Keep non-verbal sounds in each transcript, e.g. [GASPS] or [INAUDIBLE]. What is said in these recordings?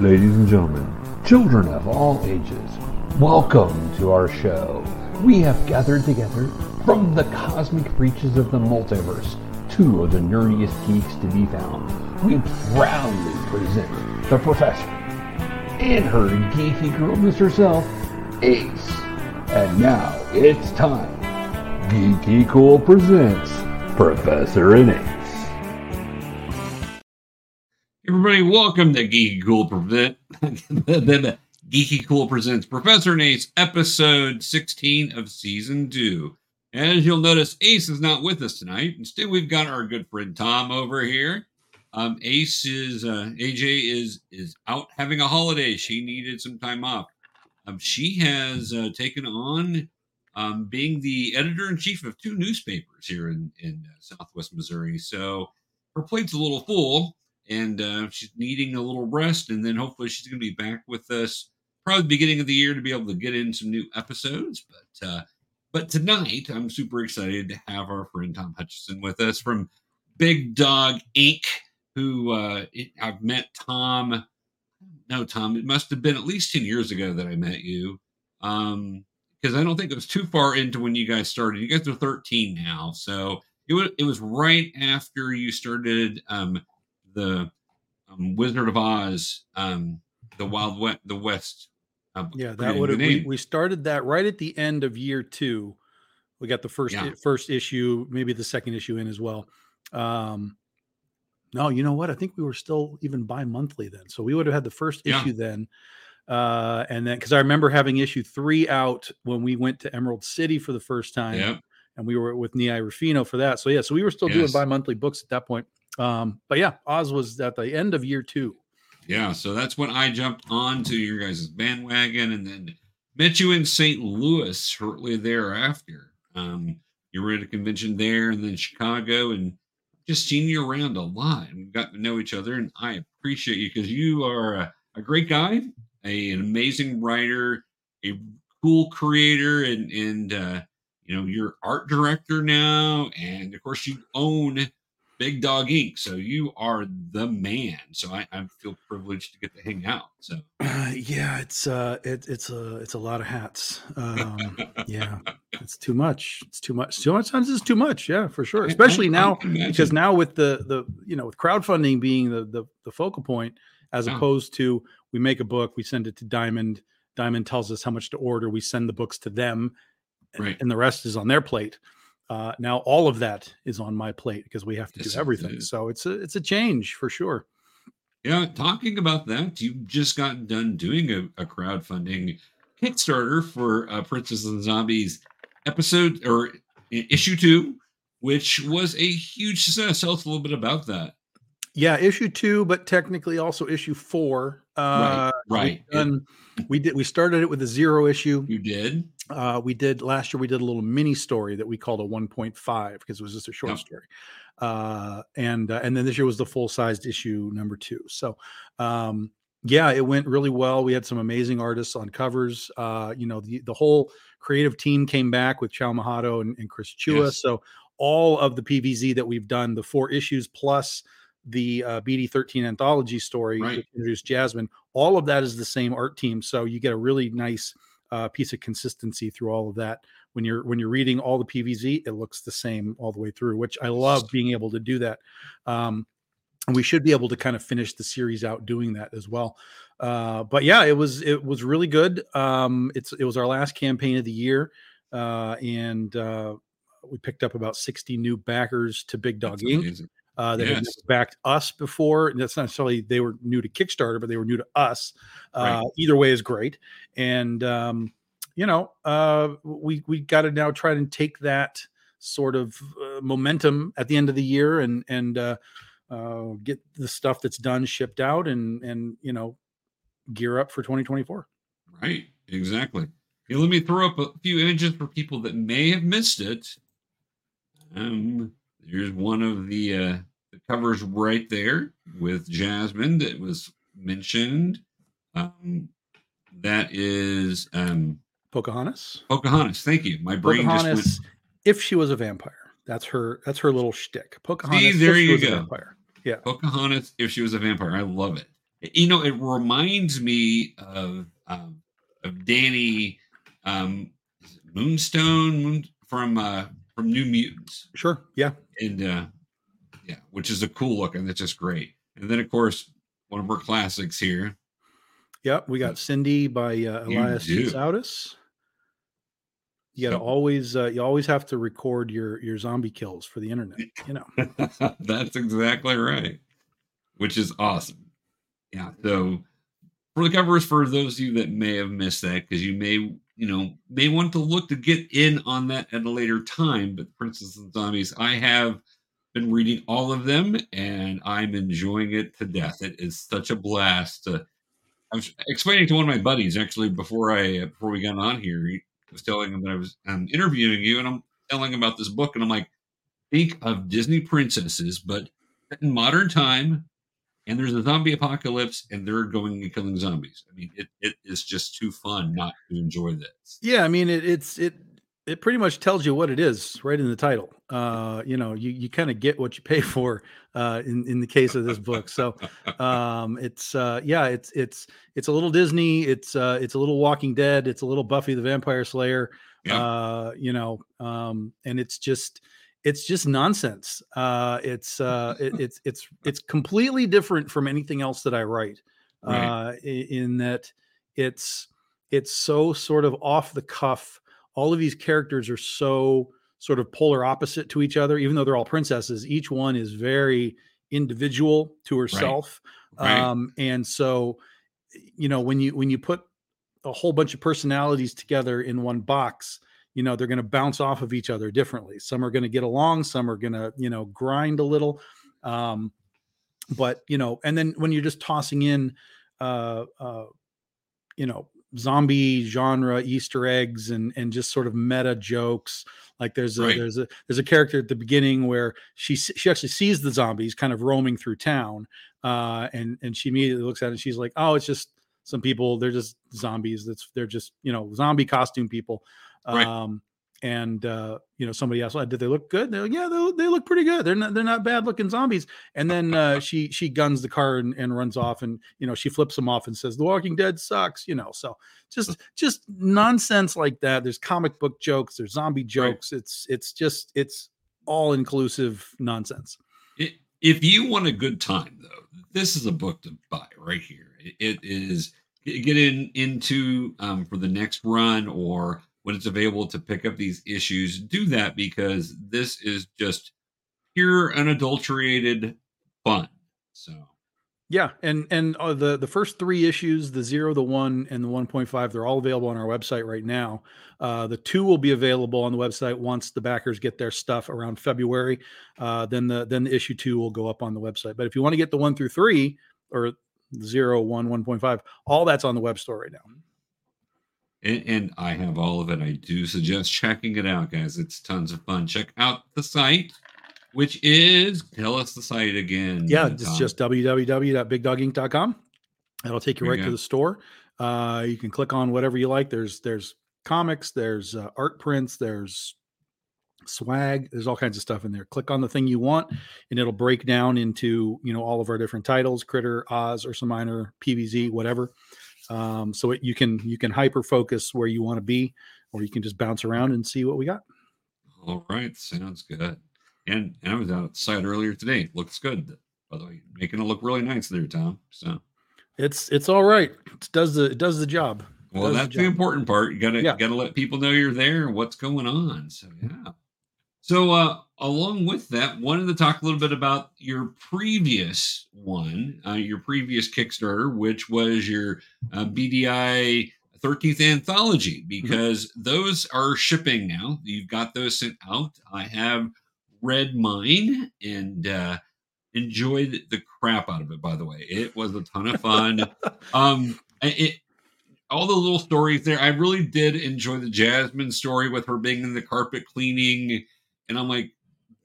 Ladies and gentlemen, children of all ages, welcome to our show. We have gathered together from the cosmic reaches of the multiverse two of the nerdiest geeks to be found. We proudly present the professor and her geeky girlness herself, Ace. And now it's time. Geeky KOOL presents Professor and Ace. Welcome to Geeky KOOL Present. [LAUGHS] Geeky KOOL presents Professor Ace, episode 16 of season two. As you'll notice, Ace is not with us tonight. Instead, we've got our good friend Tom over here. Um, Ace is uh, AJ is is out having a holiday. She needed some time off. Um, she has uh, taken on um, being the editor in chief of two newspapers here in in uh, Southwest Missouri. So her plate's a little full and uh, she's needing a little rest. And then hopefully she's going to be back with us probably beginning of the year to be able to get in some new episodes. But uh, but tonight I'm super excited to have our friend Tom Hutchison with us from Big Dog Ink. Who uh, I've met Tom. No, Tom, it must have been at least ten years ago that I met you. Um, because I don't think it was too far into when you guys started. You guys are 13 now, so it was it was right after you started um, the um, Wizard of Oz, um, the Wild West, the West. Uh, yeah, that would have. We, we, started that right at the end of year two. We got the first yeah. first issue, maybe the second issue in as well. Um, no, you know what? I think we were still even bi-monthly then, so we would have had the first yeah. issue then. Uh, and then because I remember having issue three out when we went to Emerald City for the first time, yep. and we were with Nia Rufino for that. So yeah, so we were still yes. doing bi-monthly books at that point. Um, but yeah, Oz was at the end of year two. Yeah, so that's when I jumped onto your guys' bandwagon and then met you in St. Louis shortly thereafter. Um, you were at a convention there and then Chicago and just seen you around a lot and got to know each other. And I appreciate you because you are a, a great guy, a, an amazing writer, a cool creator, and and uh, you know you're art director now, and of course you own Big Dog Ink. So you are the man. So I, I feel privileged to get to hang out. So uh, [CLEARS THROAT] yeah, it's uh, it, it's a it's a lot of hats. Um, yeah, it's too much. It's too much. Too much times is too much. Yeah, for sure. Especially I, now because now with the the you know with crowdfunding being the the, the focal point as opposed to we make a book, we send it to Diamond. Diamond tells us how much to order. We send the books to them, right. and the rest is on their plate. Uh, now all of that is on my plate because we have to yes, do everything. So it's a it's a change for sure. Yeah, talking about that, you just got done doing a, a crowdfunding Kickstarter for uh, Princess and Zombies episode or issue two, which was a huge success. Tell us a little bit about that. Yeah, issue two, but technically also issue four. Uh, right, right. Done, we did. We started it with a zero issue. You did. Uh, we did last year. We did a little mini story that we called a 1.5 because it was just a short yep. story. Uh, and uh, and then this year was the full sized issue number two. So um, yeah, it went really well. We had some amazing artists on covers. Uh, you know, the the whole creative team came back with Chow Mahato and, and Chris Chua. Yes. So all of the PVZ that we've done, the four issues plus the uh, BD13 anthology story, right. introduced Jasmine. All of that is the same art team, so you get a really nice uh, piece of consistency through all of that. When you're when you're reading all the PVZ, it looks the same all the way through, which I love being able to do that. Um, and we should be able to kind of finish the series out doing that as well. Uh, but yeah, it was it was really good. Um, it's it was our last campaign of the year, uh, and uh, we picked up about 60 new backers to Big Dog That's Ink. Amazing uh, that yes. had backed us before. And that's not necessarily they were new to Kickstarter, but they were new to us. Uh, right. Either way is great. And um, you know, uh, we we got to now try and take that sort of uh, momentum at the end of the year and and uh, uh, get the stuff that's done shipped out and and you know gear up for 2024. Right. Exactly. Here, let me throw up a few images for people that may have missed it. Um, here's one of the uh, the cover's right there with Jasmine that was mentioned. Um, that is um, Pocahontas. Pocahontas. Thank you. My brain Pocahontas, just went. If she was a vampire, that's her. That's her little shtick. Pocahontas. See, there you go. vampire. Yeah. Pocahontas. If she was a vampire, I love it. You know, it reminds me of um, of Danny um, Moonstone Moon, from uh, from New Mutants. Sure. Yeah. And uh, yeah, which is a cool look, and it's just great. And then, of course, one of our classics here. Yep, we got Cindy by uh, Elias do. Sautis. You got to So- always, uh, you always have to record your your zombie kills for the internet. You know. [LAUGHS] That's exactly right, which is awesome. Yeah. So for the covers, for those of you that may have missed that, because you may, you know, may want to look to get in on that at a later time. But Princess and Zombies, I have been reading all of them, and I'm enjoying it to death. It is such a blast. To, I was explaining to one of my buddies actually before I before we got on here. He was telling him that I was I'm interviewing you, and I'm telling him about this book, and I'm like think of Disney princesses, but in modern time, and there's a zombie apocalypse, and they're going and killing zombies. I mean, it, it is just too fun not to enjoy this. Yeah, I mean it, it's it it pretty much tells you what it is right in the title. Uh, you know, you you kind of get what you pay [LAUGHS] for uh, in in the case of this book. So um, it's uh, yeah, it's it's it's a little Disney. It's uh, it's a little Walking Dead. It's a little Buffy the Vampire Slayer. Yeah. Uh, you know, um, and it's just it's just nonsense. Uh, it's uh, [LAUGHS] it, it's it's it's completely different from anything else that I write. Right. Uh, i- in that it's it's so sort of off the cuff. All of these characters are so sort of polar opposite to each other, even though they're all princesses. Each one is very individual to herself, Right. um, and so you know when you when you put a whole bunch of personalities together in one box you know they're going to bounce off of each other differently some are going to get along some are going to you know grind a little um but you know and then when you're just tossing in uh uh you know zombie genre easter eggs and and just sort of meta jokes like there's a Right. there's a there's a character at the beginning where she she actually sees the zombies kind of roaming through town uh and and she immediately looks at it and she's like oh it's just some people they're just zombies that's they're just you know zombie costume people Right. um and uh you know somebody asked "Oh, did they look good? They're like yeah they, they look pretty good. They're not they're not bad looking zombies. And then uh she she guns the car and, and runs off and you know she flips them off and says the walking dead sucks you know so just just nonsense like that. There's comic book jokes there's zombie jokes. It's it's just it's all inclusive nonsense. It, if you want a good time, though, this is a book to buy right here. It, it is get in into um, for the next run or when it's available to pick up these issues. Do that because this is just pure unadulterated fun. So Yeah, and and uh, the the first three issues, the zero, the one, and the one point five, they're all available on our website right now. Uh, the two will be available on the website once the backers get their stuff around February. Uh, then the then the issue two will go up on the website. But if you want to get the one through three or zero, one, one point five, all that's on the web store right now. And, and I have all of it. I do suggest checking it out, guys. It's tons of fun. Check out the site, which is tell us the site again. Yeah, it's just www.bigdogink.com. That'll take you There right you to the store. Uh, you can click on whatever you like. There's there's comics, there's uh, art prints, there's swag. There's all kinds of stuff in there. Click on the thing you want, and it'll break down into you know all of our different titles: Critter, Oz, Ursa Minor, PVZ, whatever. Um, so it, you can you can hyper focus where you want to be, or you can just bounce around and see what we got. All right, sounds good. And, and I was outside earlier today. Looks good, by the way. Making it look really nice there, Tom. So, It's it's all right. It does the it does the job. well, Does the that's the important part. You gotta Yeah. gotta let people know you're there and what's going on. So, yeah. So, uh, along with that, wanted to talk a little bit about your previous one, uh, your previous Kickstarter, which was your uh, BDI 13th anthology, because those are shipping now. You've got those sent out. I have read mine and uh, enjoyed the crap out of it. By the way, it was a ton of fun. [LAUGHS] um, it all the little stories there. I really did enjoy the Jasmine story with her being in the carpet cleaning, and I'm like,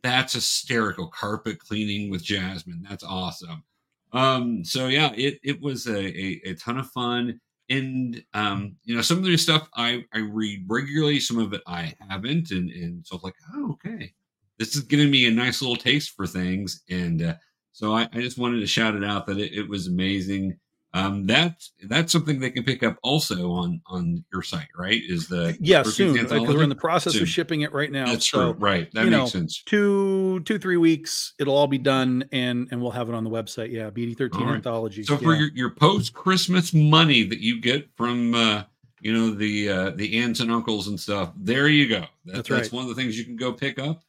that's hysterical. Carpet cleaning with Jasmine. That's awesome. Um, so yeah, it it was a, a, a ton of fun. And um, you know, some of the stuff I, I read regularly, some of it I haven't, and and so like, oh, okay this is giving me a nice little taste for things and uh, so I, I just wanted to shout it out that it, it was amazing um, that's that's something they can pick up also on on your site, right? Is the yeah soon because we're in the process Soon. of shipping it right now. That's so true, right? That makes know, sense. two two three weeks it'll all be done and and we'll have it on the website. Yeah, BD thirteen right. anthology. So for your, your post Christmas money that you get from uh, you know the uh, the aunts and uncles and stuff, there you go. That, That's that's right. one of the things you can go pick up.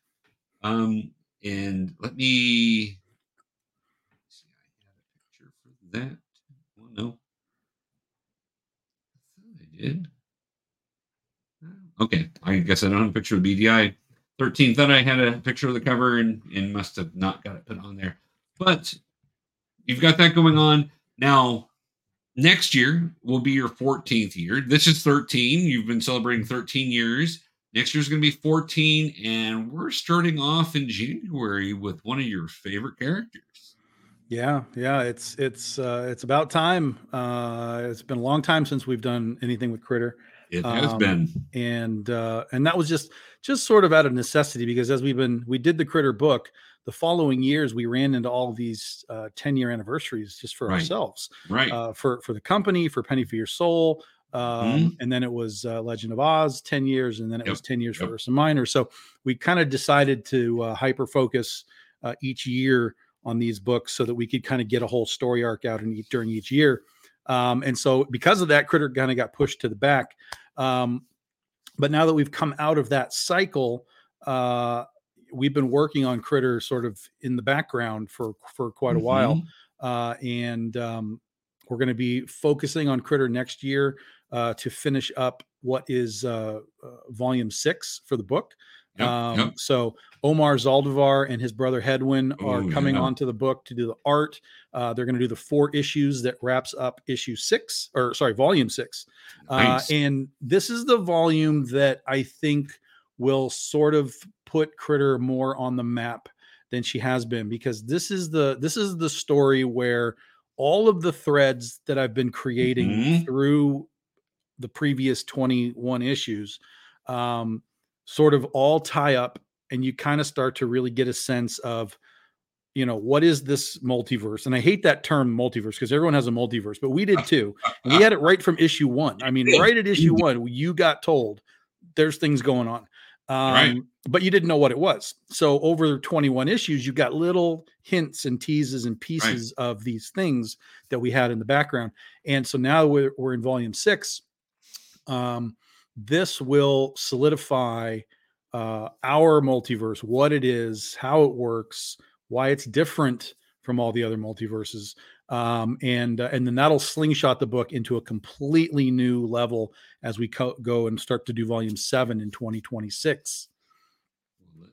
Um, and let me see. I had a picture for that. Well, no, I thought I did. Okay, I guess I don't have a picture of BDI 13. Thought I had a picture of the cover and and must have not got it put on there. But you've got that going on now. Next year will be your 14th year. This is 13. You've been celebrating 13 years. Next year's going to be 14, and we're starting off in January with one of your favorite characters. Yeah, yeah, it's it's uh it's about time. Uh it's been a long time since we've done anything with Critter. It has Um, been. And uh and that was just just sort of out of necessity because as we've been we did the Critter book, the following years we ran into all these uh 10 year anniversaries just for Right. ourselves. Right. Uh for for the company, for Penny for Your Soul. Um, Mhm. and then it was uh, Legend of Oz 10 years, and then it Yep, was 10 years yep. for Ursa Minor. So we kind of decided to uh, hyper focus uh, each year on these books so that we could kind of get a whole story arc out in each, during each year. Um, and so because of that, Critter kind of got pushed to the back. Um, but now that we've come out of that cycle, uh, we've been working on Critter sort of in the background for for quite a while, Mhm. uh, and um, we're going to be focusing on Critter next year uh, to finish up what is uh, uh, volume six for the book. Yep, um, yep. So Omar Zaldivar and his brother Hedwin are Oh, coming yeah. onto the book to do the art. Uh, they're going to do the four issues that wraps up issue six, or sorry, volume six. Uh, and this is the volume that I think will sort of put Critter more on the map than she has been because this is the this is the story where all of the threads that I've been creating Mhm. through the previous 21 issues um, sort of all tie up and you kind of start to really get a sense of you know what is this multiverse? And i hate that term multiverse because everyone has a multiverse but we did too. And we had it right from issue one. I mean right at issue one [LAUGHS] you got told there's things going on. Um, Right. but you didn't know what it was. So over 21 issues you got little hints and teases and pieces of these things that we had in the background. And so now we're, we're in volume six. Um, this will solidify uh, our multiverse, what it is, how it works, why it's different from all the other multiverses, um, and uh, and then that'll slingshot the book into a completely new level as we co- go and start to do volume seven in 2026.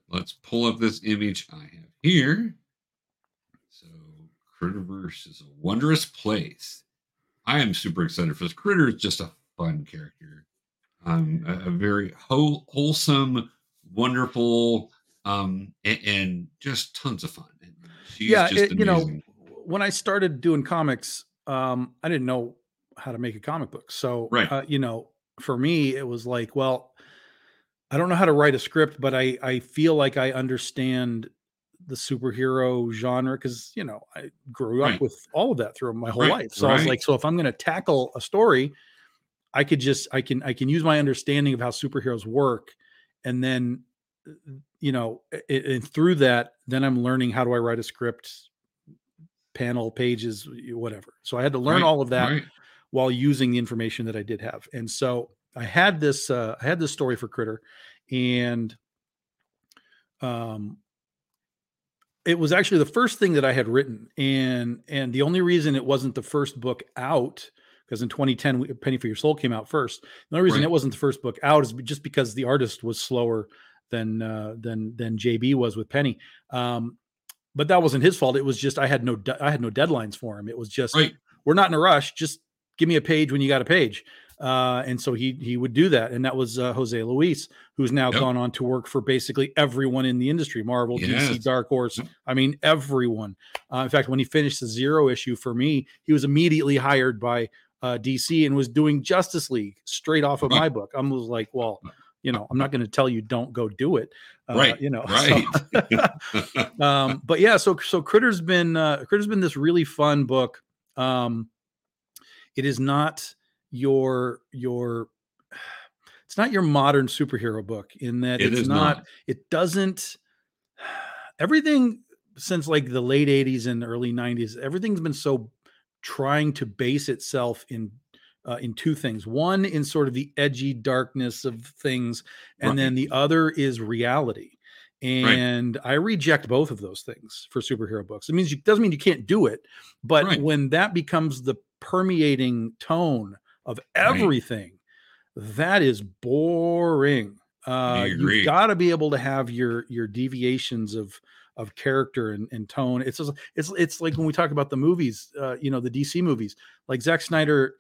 Let's pull up this image I have here. So, Critterverse is a wondrous place. I am super excited for this. Critter is just a fun character, um, a, a very whole, wholesome, wonderful, um, and, and just tons of fun. She's yeah, just it- you know, when I started doing comics, um, I didn't know how to make a comic book. So, Right. uh, you know, for me, it was like, well, I don't know how to write a script, but I I feel like I understand the superhero genre because you know I grew up Right. with all of that through my whole Right, life. So I was like, so if I'm going to tackle a story, I could just I can I can use my understanding of how superheroes work, and then you know, a- and through that, then I'm learning how do I write a script, panel, pages, whatever. So I had to learn Right, all of that right. while using the information that I did have. And so I had this uh, I had this story for Critter, and um, it was actually the first thing that I had written, and and the only reason it wasn't the first book out because in 2010 Penny for Your Soul came out first. The only reason Right. it wasn't the first book out is just because the artist was slower than uh, than than JB was with Penny. Um, but that wasn't his fault. It was just I had no de- I had no deadlines for him. It was just Right. we're not in a rush. Just give me a page when you got a page. Uh, and so he he would do that, and that was uh, Jose Luis, who's now Yep. gone on to work for basically everyone in the industry: Marvel, Yes. DC, Dark Horse. Yep. I mean, everyone. Uh, in fact, when he finished the Zero issue for me, he was immediately hired by uh, DC and was doing Justice League straight off of my book. I was like, well, you know, I'm not going to tell you don't go do it. Uh, Right, You know, [LAUGHS] so- Right. [LAUGHS] um, but yeah, so so Critter's been uh, Critter's been this really fun book. Um, it is not your your it's not your modern superhero book in that It it's is not, not. it doesn't everything since like the late 80s and early 90s everything's been so trying to base itself in uh, in two things one in sort of the edgy darkness of things and Right. then the other is reality and i reject both of those things for superhero books it means you doesn't mean you can't do it but Right. when that becomes the permeating tone of Right. everything that is boring uh you've got to be able to have your your deviations of of character and, and tone it's just, it's it's like when we talk about the movies uh you know the dc movies like Zack snyder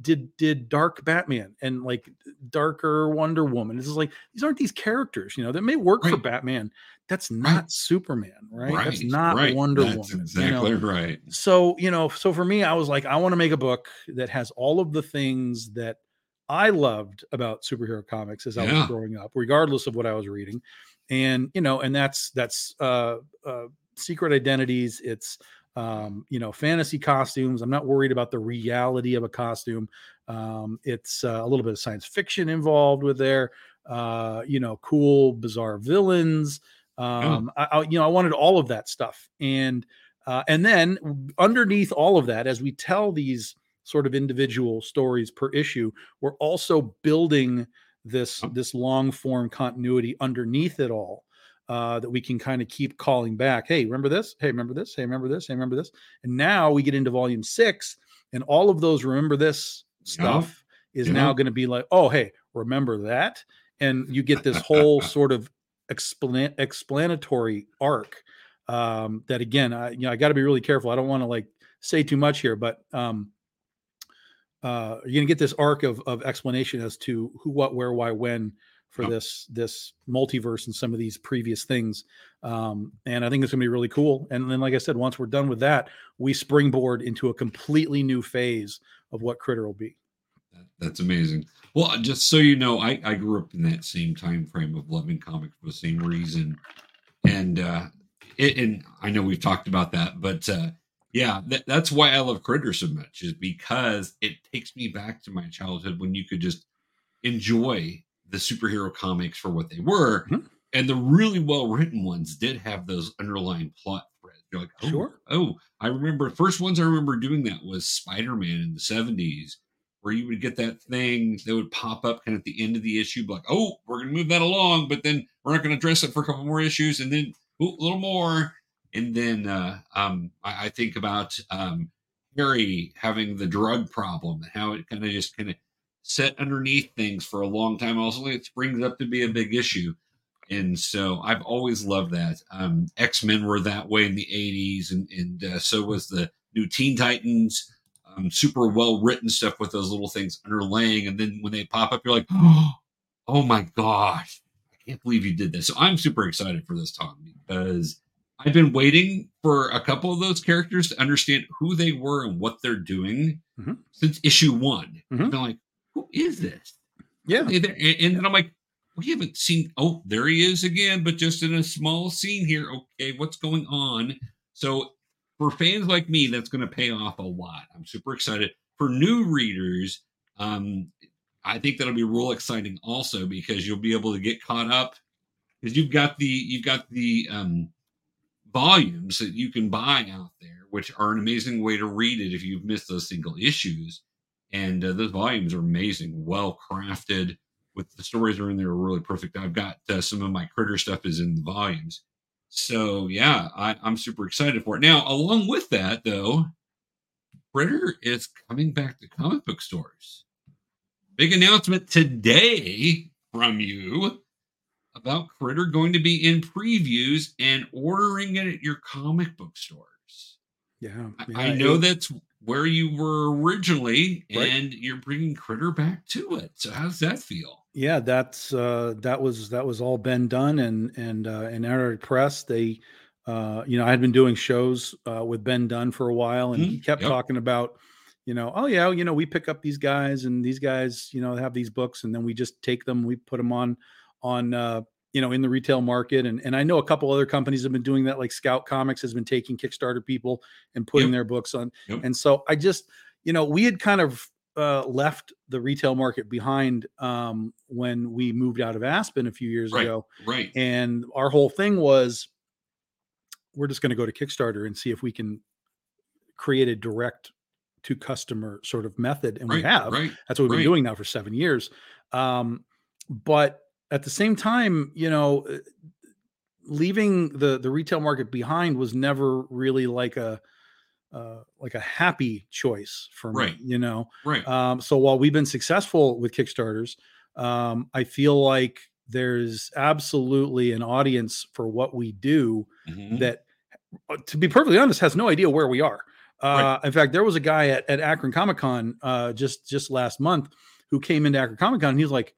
did did dark batman and like darker wonder woman it's like these aren't these characters you know that may work for batman that's not superman right, that's not right. wonder That's woman you know? Exactly right. so you know so for me i was like i want to make a book that has all of the things that i loved about superhero comics as i Yeah. was growing up regardless of what i was reading and you know and that's that's uh, uh secret identities. It's um you know fantasy costumes. I'm not worried about the reality of a costume. Um it's uh, a little bit of science fiction involved with there. Uh you know cool bizarre villains. Um I, I you know i wanted all of that stuff. And uh, and then underneath all of that, as we tell these sort of individual stories per issue, we're also building this Oh. this long form continuity underneath it all uh, that we can kind of keep calling back. Hey, remember this? Hey, remember this? Hey, remember this? Hey, remember this? And now we get into volume six, and all of those remember this stuff is Yeah. now going to be like, oh, hey, remember that? And you get this whole [LAUGHS] sort of explan- explanatory arc um that again i you know i got to be really careful i don't want to like say too much here but um uh you're gonna get this arc of of explanation as to who what where why when for Yep. this this multiverse and some of these previous things um and i think it's gonna be really cool and then like i said once we're done with that we springboard into a completely new phase of what critter will be That, that's amazing. Well, just so you know, I, I grew up in that same time frame of loving comics for the same reason, and uh, it, and I know we've talked about that, but uh, yeah, that, that's why I love Critter so much is because it takes me back to my childhood when you could just enjoy the superhero comics for what they were, Mhm. and the really well written ones did have those underlying plot threads. You're like, oh, Sure. oh, I remember first ones I remember doing that was Spider Man in the '70s where you would get that thing that would pop up kind of at the end of the issue, like, oh, we're going to move that along, but then we're not going to address it for a couple more issues, and then ooh, a little more, and then uh, um, I, I think about um, Harry having the drug problem and how it kind of just kind of set underneath things for a long time. Also, it springs up to be a big issue. And so I've always loved that. Um, X Men were that way in the 80s, and, and uh, so was the new Teen Titans um, super well written stuff with those little things underlaying. And then when they pop up, you're like, [GASPS] oh my gosh, I can't believe you did this. So I'm super excited for this, Tom, because I've been waiting for a couple of those characters to understand who they were and what they're doing Mhm. since issue one. Mhm. I've been like, who is this? yeah And then- and then I'm like, we haven't seen. Oh, there he is again, but just in a small scene here. Okay, what's going on? So for fans like me, that's going to pay off a lot. I'm super excited. For new readers, um, I think that'll be real exciting also because you'll be able to get caught up because you've got the you've got the um, volumes that you can buy out there, which are an amazing way to read it if you've missed those single issues. And uh, those volumes are amazing, well crafted. With the stories are in there really perfect. I've got uh, some of my critter stuff is in the volumes. So yeah, I, I'm super excited for it. Now, along with that, though, Critter is coming back to comic book stores. Big announcement today from you about Critter going to be in previews and ordering it at your comic book stores. yeah, I- yeah, I know it- that's where you were originally, Right. and you're bringing Critter back to it. So how's that feel? yeah that's uh that was that was all been done and and uh and Antarctic Press they uh you know i had been doing shows uh with ben dunn for a while and he Mhm, kept yep. talking about you know oh yeah you know we pick up these guys and these guys you know have these books and then we just take them we put them on on uh you know in the retail market and and i know a couple other companies have been doing that like scout comics has been taking kickstarter people and putting Yep. their books on Yep. and so i just you know, we had kind of uh, left the retail market behind um, when we moved out of Aspen a few years Right. ago, Right. and our whole thing was we're just going to go to Kickstarter and see if we can create a direct to customer sort of method, and right. we have. Right. That's what we've Right. been doing now for seven years. Um, but at the same time, you know, uh, leaving the the retail market behind was never really like a uh, like a happy choice for me. Right. You know, Right. um, so while we've been successful with Kickstarters, um, I feel like there's absolutely an audience for what we do Mhm. that, uh, to be perfectly honest, has no idea where we are. Uh, In fact, there was a guy at, at Akron Comic Con uh, just just last month who came into Akron Comic Con. and He's like,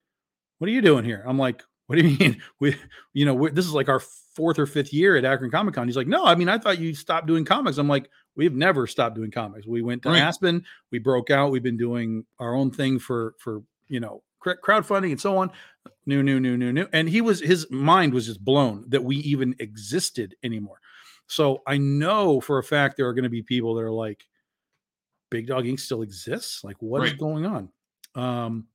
"What are you doing here?" I'm like, [LAUGHS] "What do you mean? [LAUGHS] We, you know, this is like our fourth or fifth year at Akron Comic Con." He's like, "No, I mean, I thought you stopped doing comics." I'm like, "We've never stopped doing comics. We went to Right. Aspen, we broke out, we've been doing our own thing for for you know cr- crowdfunding and so on." New, new, new, new, new. And he was his mind was just blown that we even existed anymore. So I know for a fact there are going to be people that are like, Big Dog Ink. still exists. Like, what is Right. going on? Um,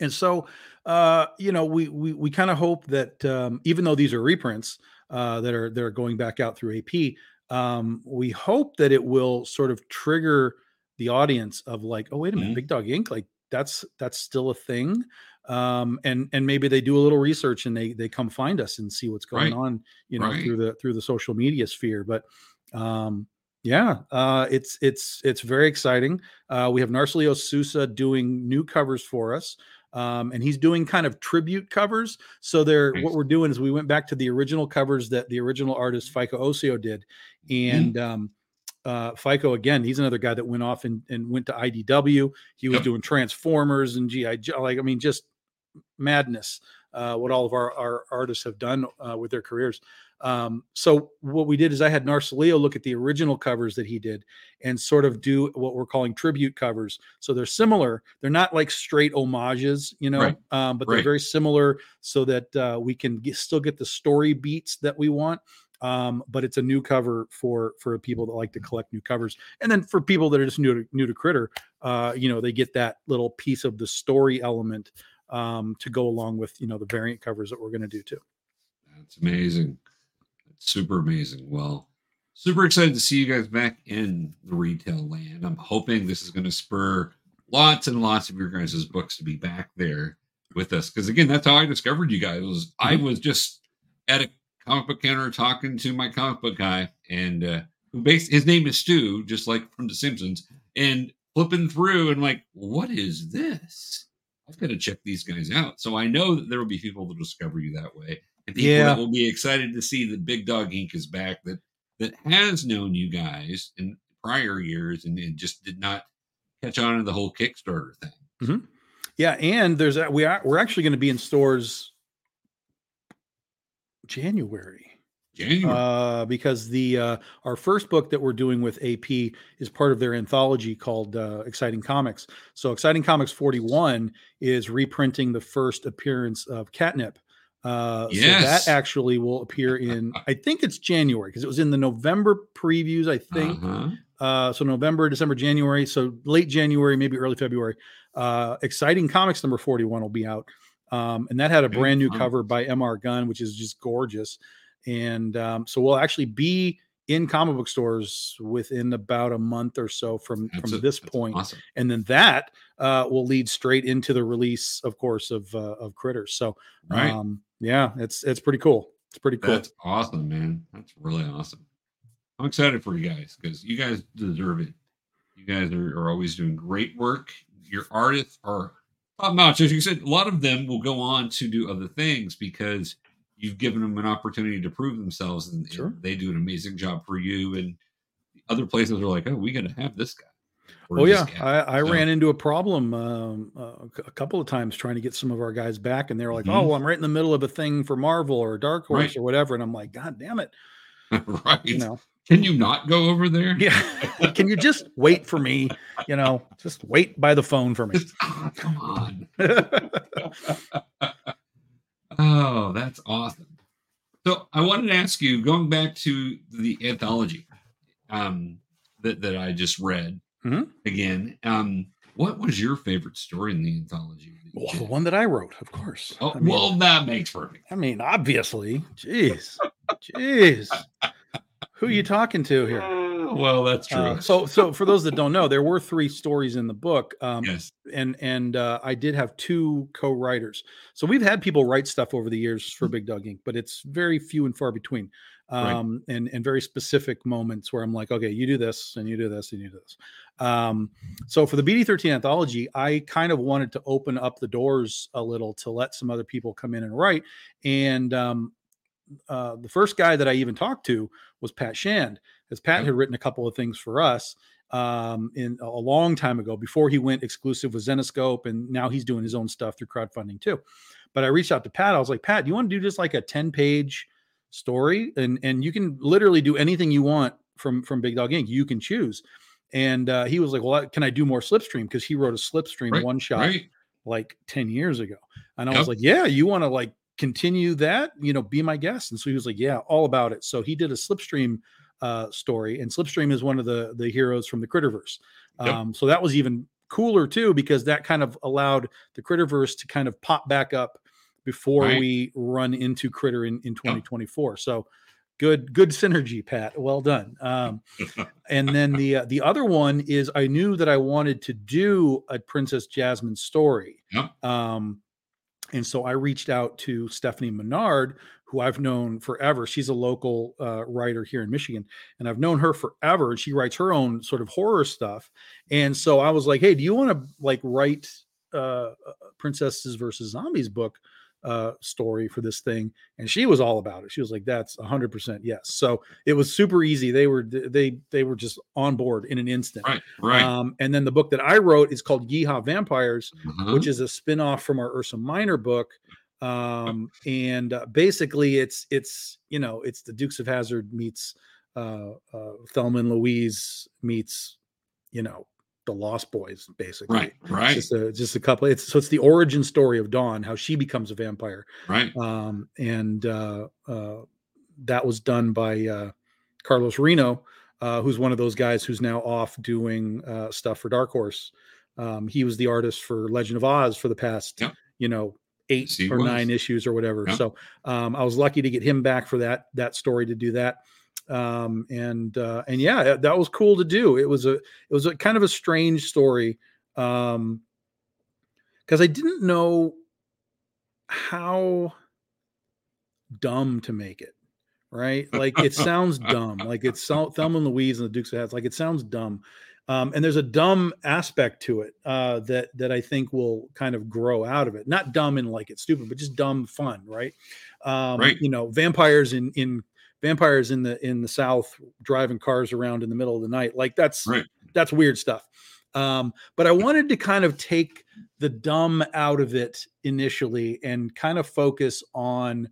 and so, uh, you know, we we we kind of hope that um, even though these are reprints uh, that are that are going back out through AP, um, we hope that it will sort of trigger the audience of like, oh wait a minute, Mhm. Big Dog Ink. Like that's that's still a thing. Um, and and maybe they do a little research and they they come find us and see what's going Right. on, you know, Right. through the through the social media sphere. But um, yeah, uh, it's it's it's very exciting. Uh, we have Narcelio Sousa doing new covers for us. Um, and he's doing kind of tribute covers. So they're Nice. what we're doing is we went back to the original covers that the original artist FICO Ossio did. Mm-hmm. And um uh FICO again, he's another guy that went off and, and went to IDW. He was Yep. doing Transformers and GI Joe, like I mean, just madness. Uh, what all of our, our artists have done uh, with their careers. Um, so what we did is I had Narcelio look at the original covers that he did and sort of do what we're calling tribute covers. So they're similar. They're not like straight homages, you know, Right. um, but they're Right. very similar so that uh, we can get, still get the story beats that we want. Um, but it's a new cover for for people that like to collect new covers, and then for people that are just new to new to Critter, uh, you know, they get that little piece of the story element um, to go along with you know the variant covers that we're going to do too. That's amazing. Super amazing. Well, super excited to see you guys back in the retail land. I'm hoping this is going to spur lots and lots of your guys' books to be back there with us. Because again, that's how I discovered you guys. Was I Mhm. was just at a comic book counter talking to my comic book guy, and uh, who based his name is Stu, just like from The Simpsons, and flipping through and like, what is this? I've got to check these guys out. So I know that there will be people that discover you that way and people Yeah. that will be excited to see that Big Dog Ink. is back that that has known you guys in prior years and, just did not catch on to the whole Kickstarter thing. Yeah, and there's a, we are we're actually going to be in stores January. January. uh, because the uh, our first book that we're doing with AP is part of their anthology called uh, Exciting Comics. So Exciting Comics 41 is reprinting the first appearance of Catnip. Uh, Yes. So that actually will appear in [LAUGHS] I think it's January because it was in the November previews. I think Uh-huh. uh, so November, December, January. So late January, maybe early February. Uh, Exciting Comics number 41 will be out. Um, and that had a brand new cover by MR Gunn, which is just gorgeous. And um, so we'll actually be in comic book stores within about a month or so from That's from a- this point. Awesome. And then that uh, will lead straight into the release, of course, of uh, of Critters. So Right. um, yeah, it's it's pretty cool. It's pretty cool. That's awesome, man. That's really awesome. I'm excited for you guys because you guys deserve it. You guys are, are always doing great work. Your artists are top notch. As you said, a lot of them will go on to do other things because you've given them an opportunity to prove themselves and, and they do an amazing job for you. And other places are like, oh, we got to have this guy. Oh yeah. I, I So- ran into a problem um, uh, a couple of times trying to get some of our guys back, and they're like, Mhm. "Oh, well, I'm right in the middle of a thing for Marvel or Dark Horse Right. or whatever," and I'm like, "God damn it!" [LAUGHS] right. You know, Can you not go over there? yeah. [LAUGHS] Can you just wait for me? You know, just wait by the phone for me. Just, ah, come on. [LAUGHS] oh, that's awesome. So I wanted to ask you, going back to the anthology um, that that I just read, Mhm. again. Um, what was your favorite story in the anthology? Well, the one that I wrote, of course. Oh, I mean, well, that makes perfect. I mean, obviously. Jeez. Jeez. Who are you [LAUGHS] talking to here? Uh, well, that's true. Uh, so, so for those that don't know, there were three stories in the book, um, yes. and and uh, I did have two co-writers. So we've had people write stuff over the years for Big Dog Ink., but it's very few and far between, Right. um, and and very specific moments where I'm like, okay, you do this, and you do this, and you do this. Um, so for the BD13 anthology, I kind of wanted to open up the doors a little to let some other people come in and write, and um, uh, the first guy that I even talked to was Pat Shand, as Pat had written a couple of things for us um, in a long time ago before he went exclusive with Zenescope, and now he's doing his own stuff through crowdfunding too. But I reached out to Pat. I was like, Pat, do you want to do just like a ten page story, and and you can literally do anything you want from from Big Dog Ink. You can choose. And uh, he was like, "Well, can I do more Slipstream?" Because he wrote a Slipstream Right, one shot Right. like 10 years ago. And I Yep. was like, yeah, you want to like continue that, you know, be my guest. And so he was like, yeah, all about it. So he did a Slipstream uh, story and Slipstream is one of the, the heroes from the Critterverse. Yep. Um, so that was even cooler too, because that kind of allowed the Critterverse to kind of pop back up before Right. we run into Critter in, in 2024. So good, good synergy, Pat. Well done. Um, [LAUGHS] and then the uh, the other one is I knew that I wanted to do a Princess Jasmine story. Yep. Um, and so I reached out to Stephanie Menard, who I've known forever. She's a local uh, writer here in Michigan, and I've known her forever. And she writes her own sort of horror stuff. And so I was like, "Hey, do you want to like write uh, Princesses versus Zombies book uh, story for this thing?" And she was all about it. She was like, "That's hundred percent yes." So it was super easy. They were they they were just on board in an instant. Right. Right. Um, and then the book that I wrote is called Yeehaw Vampires, Uh-huh. which is a spin-off from our Ursa Minor book. Um, and uh, basically it's it's you know it's the Dukes of Hazzard meets uh, uh, Thelma and Louise meets you know the Lost Boys basically. right. Right. Just a just a couple. It's so it's the origin story of Dawn, how she becomes a vampire, right. um, and uh, uh, that was done by uh, Carlos Reno, uh, who's one of those guys who's now off doing uh, stuff for Dark Horse. Um, he was the artist for Legend of Oz for the past, Yep. you know, eight or was. nine issues or whatever. Yep. So um, I was lucky to get him back for that that story to do that. Um, and uh, and yeah, that was cool to do. It was a it was a kind of a strange story um, because I didn't know how dumb to make it right like it [LAUGHS] sounds dumb like it's so, thelma and louise and the dukes of Hazzard. like it sounds dumb um, and there's a dumb aspect to it uh, that that i think will kind of grow out of it not dumb and like it's stupid but just dumb fun right um, Right. you know vampires in in vampires in the in the south driving cars around in the middle of the night like that's Right. that's weird stuff um, but i wanted to kind of take the dumb out of it initially and kind of focus on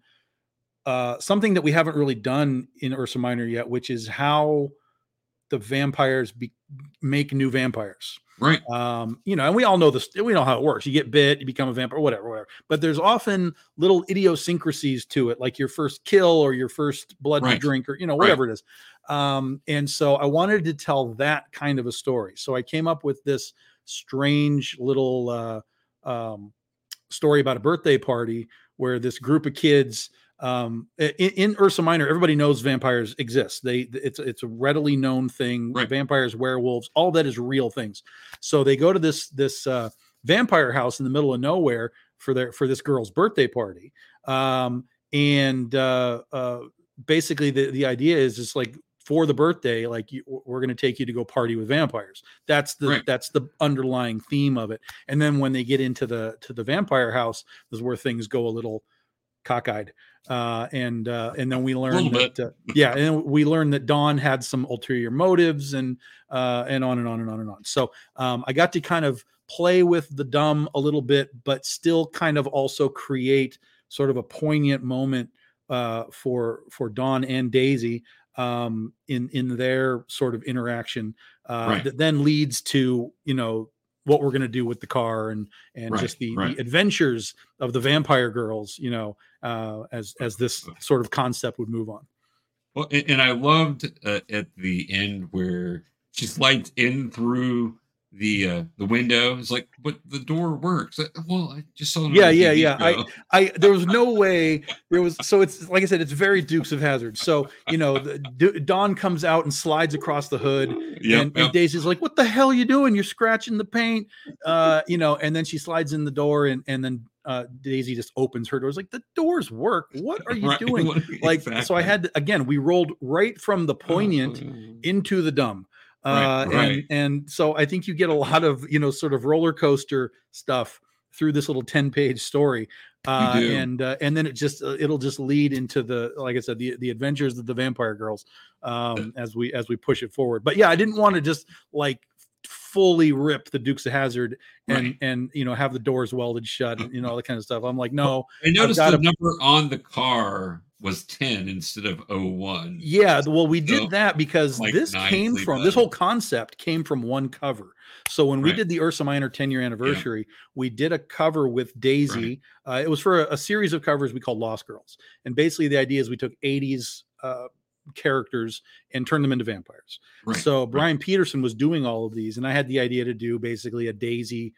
uh, something that we haven't really done in Ursa Minor yet, which is how the vampires be- make new vampires. Right. Um, you know, and we all know this. We know how it works. You get bit, you become a vampire, whatever, whatever. But there's often little idiosyncrasies to it, like your first kill or your first blood to Right. drink, or you know, Right. whatever it is. Um, and so I wanted to tell that kind of a story. So I came up with this strange little uh, um, story about a birthday party where this group of kids um in, in ursa minor everybody knows vampires exist. They it's it's a readily known thing. Right. vampires werewolves all that is real things. So they go to this this uh vampire house in the middle of nowhere for their for this girl's birthday party. Um and uh uh basically the the idea is just like for the birthday like you, we're going to take you to go party with vampires. That's the Right. that's the underlying theme of it. And then when they get into the to the vampire house is where things go a little cockeyed uh and uh and then we learn little that uh, yeah and we learn that dawn had some ulterior motives and uh and on and on and on and on so um i got to kind of play with the dumb a little bit but still kind of also create sort of a poignant moment uh for for dawn and daisy um in in their sort of interaction uh Right. that then leads to you know what we're going to do with the car and and Right, just the, right. the adventures of the vampire girls you know uh as as this sort of concept would move on Well, and, I loved uh, at the end where she slides in through the uh the window. It's like, but the door works. Well, I just saw. Yeah, yeah, yeah. show. I there was no way there was so it's like I said, it's very Dukes of Hazzard. So you know, the, D- Dawn comes out and slides across the hood, Yep, and, yep. and Daisy's like, "What the hell are you doing? You're scratching the paint," uh, you know. And then she slides in the door, and and then uh, Daisy just opens her doors like the doors work. What are [LAUGHS] you Right, doing? [LAUGHS] Like so, I had to, again. We rolled right from the poignant Uh, into the dumb. Uh, right. and and so I think you get a lot of you know sort of roller coaster stuff through this little 10 page story uh and uh, and then it just uh, it'll just lead into the like i said the the adventures of the vampire girls um as we as we push it forward but yeah i didn't want to just like fully rip the Dukes of Hazzard and Right. and you know have the doors welded shut and you know all that kind of stuff i'm like no I noticed the number on the car was 10 instead of 01. Yeah, well, we did So, that because like, this came from this whole concept came from one cover. So when we did the Ursa Minor 10 year anniversary, we did a cover with Daisy. Uh, it was for a, a series of covers we called Lost Girls, and basically the idea is we took 80s uh, characters and turn them into vampires. Right. So right. Brian Peterson was doing all of these, and I had the idea to do basically a Daisy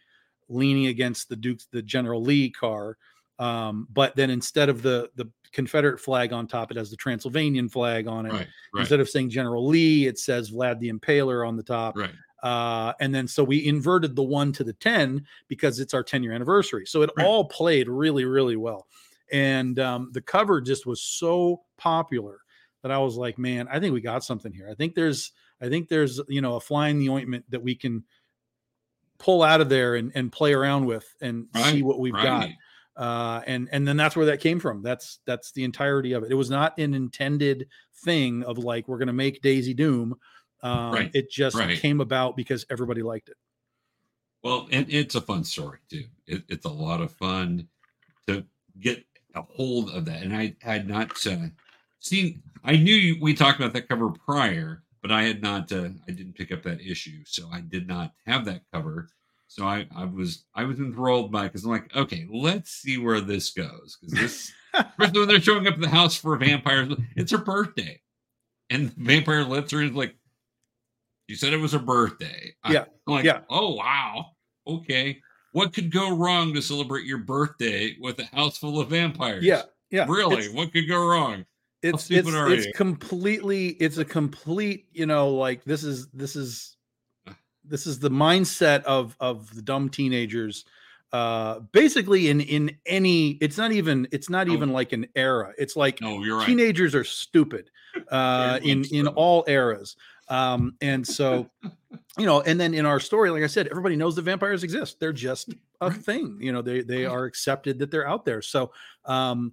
leaning against the Duke's the General Lee car. Um, but then instead of the the Confederate flag on top, it has the Transylvanian flag on it. Right. Right. Instead of saying General Lee, it says Vlad the Impaler on the top. right. Uh, and then so we inverted the one to the 10 because it's our 10 year anniversary. So it Right. all played really, really well. And um, the cover just was so popular that I was like, man, I think we got something here. I think there's, I think there's, you know, a fly in the ointment that we can pull out of there and, and play around with and see what we've got uh and and then that's where that came from that's that's the entirety of it it was not an intended thing of like we're going to make daisy doom um Right, it just right. came about because everybody liked it Well, and it's a fun story too. It, it's a lot of fun to get a hold of that. And I had not uh, seen. I knew you, we talked about that cover prior, but I had not. Uh, I didn't pick up that issue, so I did not have that cover. So I, I was I was enthralled by because I'm like, okay, let's see where this goes because this. [LAUGHS] Especially when they're showing up at the house for vampires, it's her birthday, and the vampire lets her in like. You said it was her birthday. Yeah, I'm like, yeah. oh wow, okay. What could go wrong to celebrate your birthday with a house full of vampires? yeah yeah really. what could go wrong? It's it's, it's completely it's a complete you know like this is this is this is the mindset of of the dumb teenagers uh basically in in any it's not even it's not No. even like an era. It's like No, you're right. teenagers are stupid [LAUGHS] uh in in all eras um and so [LAUGHS] you know and then in our story like i said everybody knows that vampires exist. They're just a thing you know they they are accepted that they're out there. So um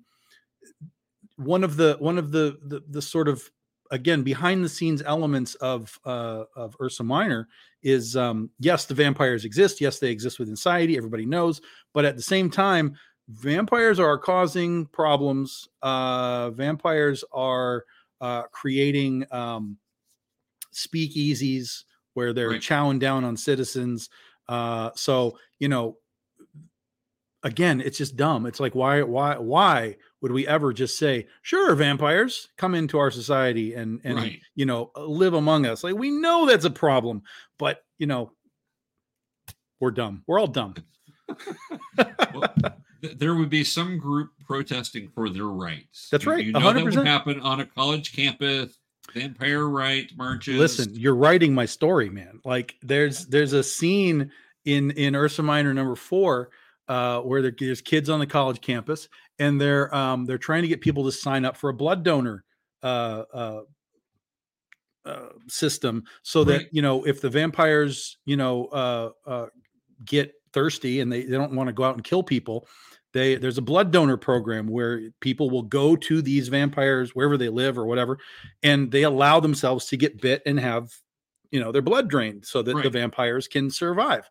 one of the one of the the, the sort of again behind the scenes elements of uh of ursa minor is um yes the vampires exist. Yes they exist within society. Everybody knows. But at the same time vampires are causing problems. Uh vampires are uh creating um speakeasies where they're Right. chowing down on citizens. Uh so you know again it's just dumb. It's like why why why would we ever just say sure vampires come into our society and and Right. you know uh, live among us like we know that's a problem but you know we're dumb we're all dumb Well, th- there would be some group protesting for their rights. That's right, You know that 100%. would happen on a college campus. Vampire right marches. listen you're writing my story man like there's there's a scene in in ursa minor number four uh where there's kids on the college campus and they're um they're trying to get people to sign up for a blood donor uh uh uh, system so that you know if the vampires you know uh, uh, get thirsty and they, they don't want to go out and kill people they there's a blood donor program where people will go to these vampires wherever they live or whatever and they allow themselves to get bit and have you know their blood drained so that the vampires can survive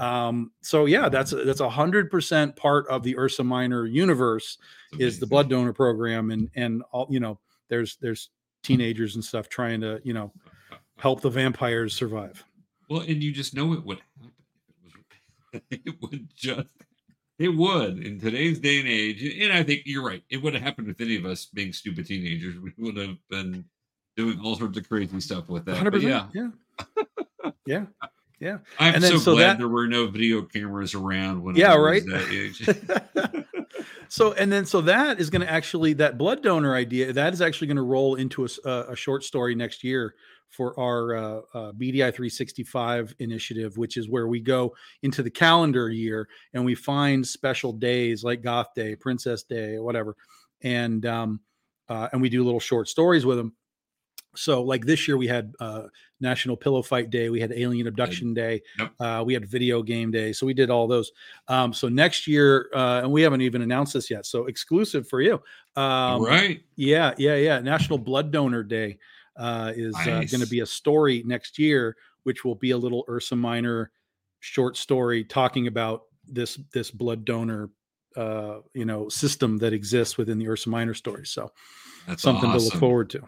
um so yeah that's that's a hundred percent part of the ursa minor universe is the blood donor program and and all you know there's there's teenagers and stuff trying to you know help the vampires survive Well, and you just know it would happen. It, [LAUGHS] it would just, it would in today's day and age. And I think you're right. It would have happened with any of us being stupid teenagers. We would have been doing all sorts of crazy stuff with that. 100%. yeah, Yeah. [LAUGHS] yeah. Yeah. [LAUGHS] I'm And then so, so glad that- there were no video cameras around when Yeah, I was right? that [LAUGHS] age. so and then so that is going to actually that blood donor idea that is actually going to roll into a, a, short story next year for our uh, uh, BDI 365 initiative, which is where we go into the calendar year and we find special days like Goth Day, Princess Day, whatever, and um, uh, and we do little short stories with them. So like this year we had uh, National Pillow Fight Day, we had Alien Abduction Day, Yep. uh, we had Video Game Day, so we did all those. Um, so next year, uh, and we haven't even announced this yet, so exclusive for you. Um, right. Yeah, yeah, yeah. National Blood Donor Day uh, is uh, going to be a story next year, which will be a little Ursa Minor short story talking about this this blood donor, uh, you know, system that exists within the Ursa Minor story. So That's something to look forward to.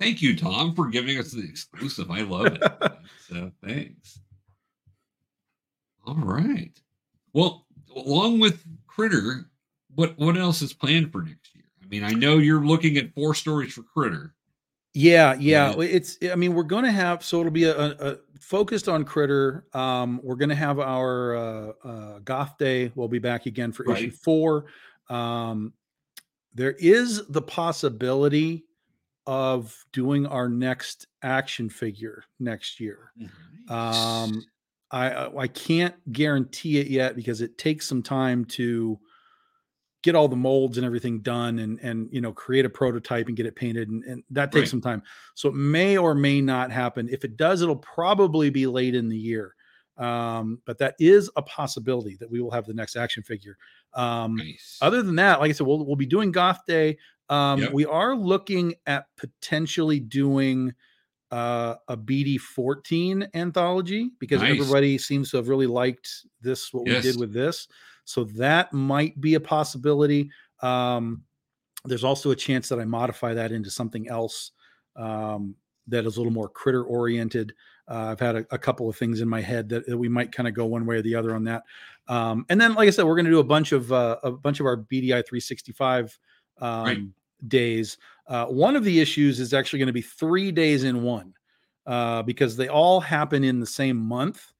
Thank you, Tom, for giving us the exclusive. I love it. [LAUGHS] so thanks. All right. Well, along with Critter, what what else is planned for next year? I mean, I know you're looking at four stories for Critter. Yeah, yeah. It's. I mean, we're going to have. So it'll be a, a, focused on critter. Um, we're going to have our uh, uh, goth day. We'll be back again for issue four. Um, there is the possibility of doing our next action figure next year. Um, I I I can't guarantee it yet because it takes some time to get all the molds and everything done and and you know create a prototype and get it painted and, and that takes Right. some time. So it may or may not happen. If it does, it'll probably be late in the year. Um, but that is a possibility that we will have the next action figure. Um, nice. other than that, like I said, we'll we'll be doing Goth Day. Um, Yep. We are looking at potentially doing uh, a BD fourteen anthology because Nice. everybody seems to have really liked this what we did with this. So that might be a possibility. Um, there's also a chance that I modify that into something else um, that is a little more critter oriented. Uh, I've had a, a couple of things in my head that, that we might kind of go one way or the other on that. Um, and then, like I said, we're going to do a bunch of uh, a bunch of our BDI 365 um, Right. Days. Uh, one of the issues is actually going to be three days in one uh, because they all happen in the same month.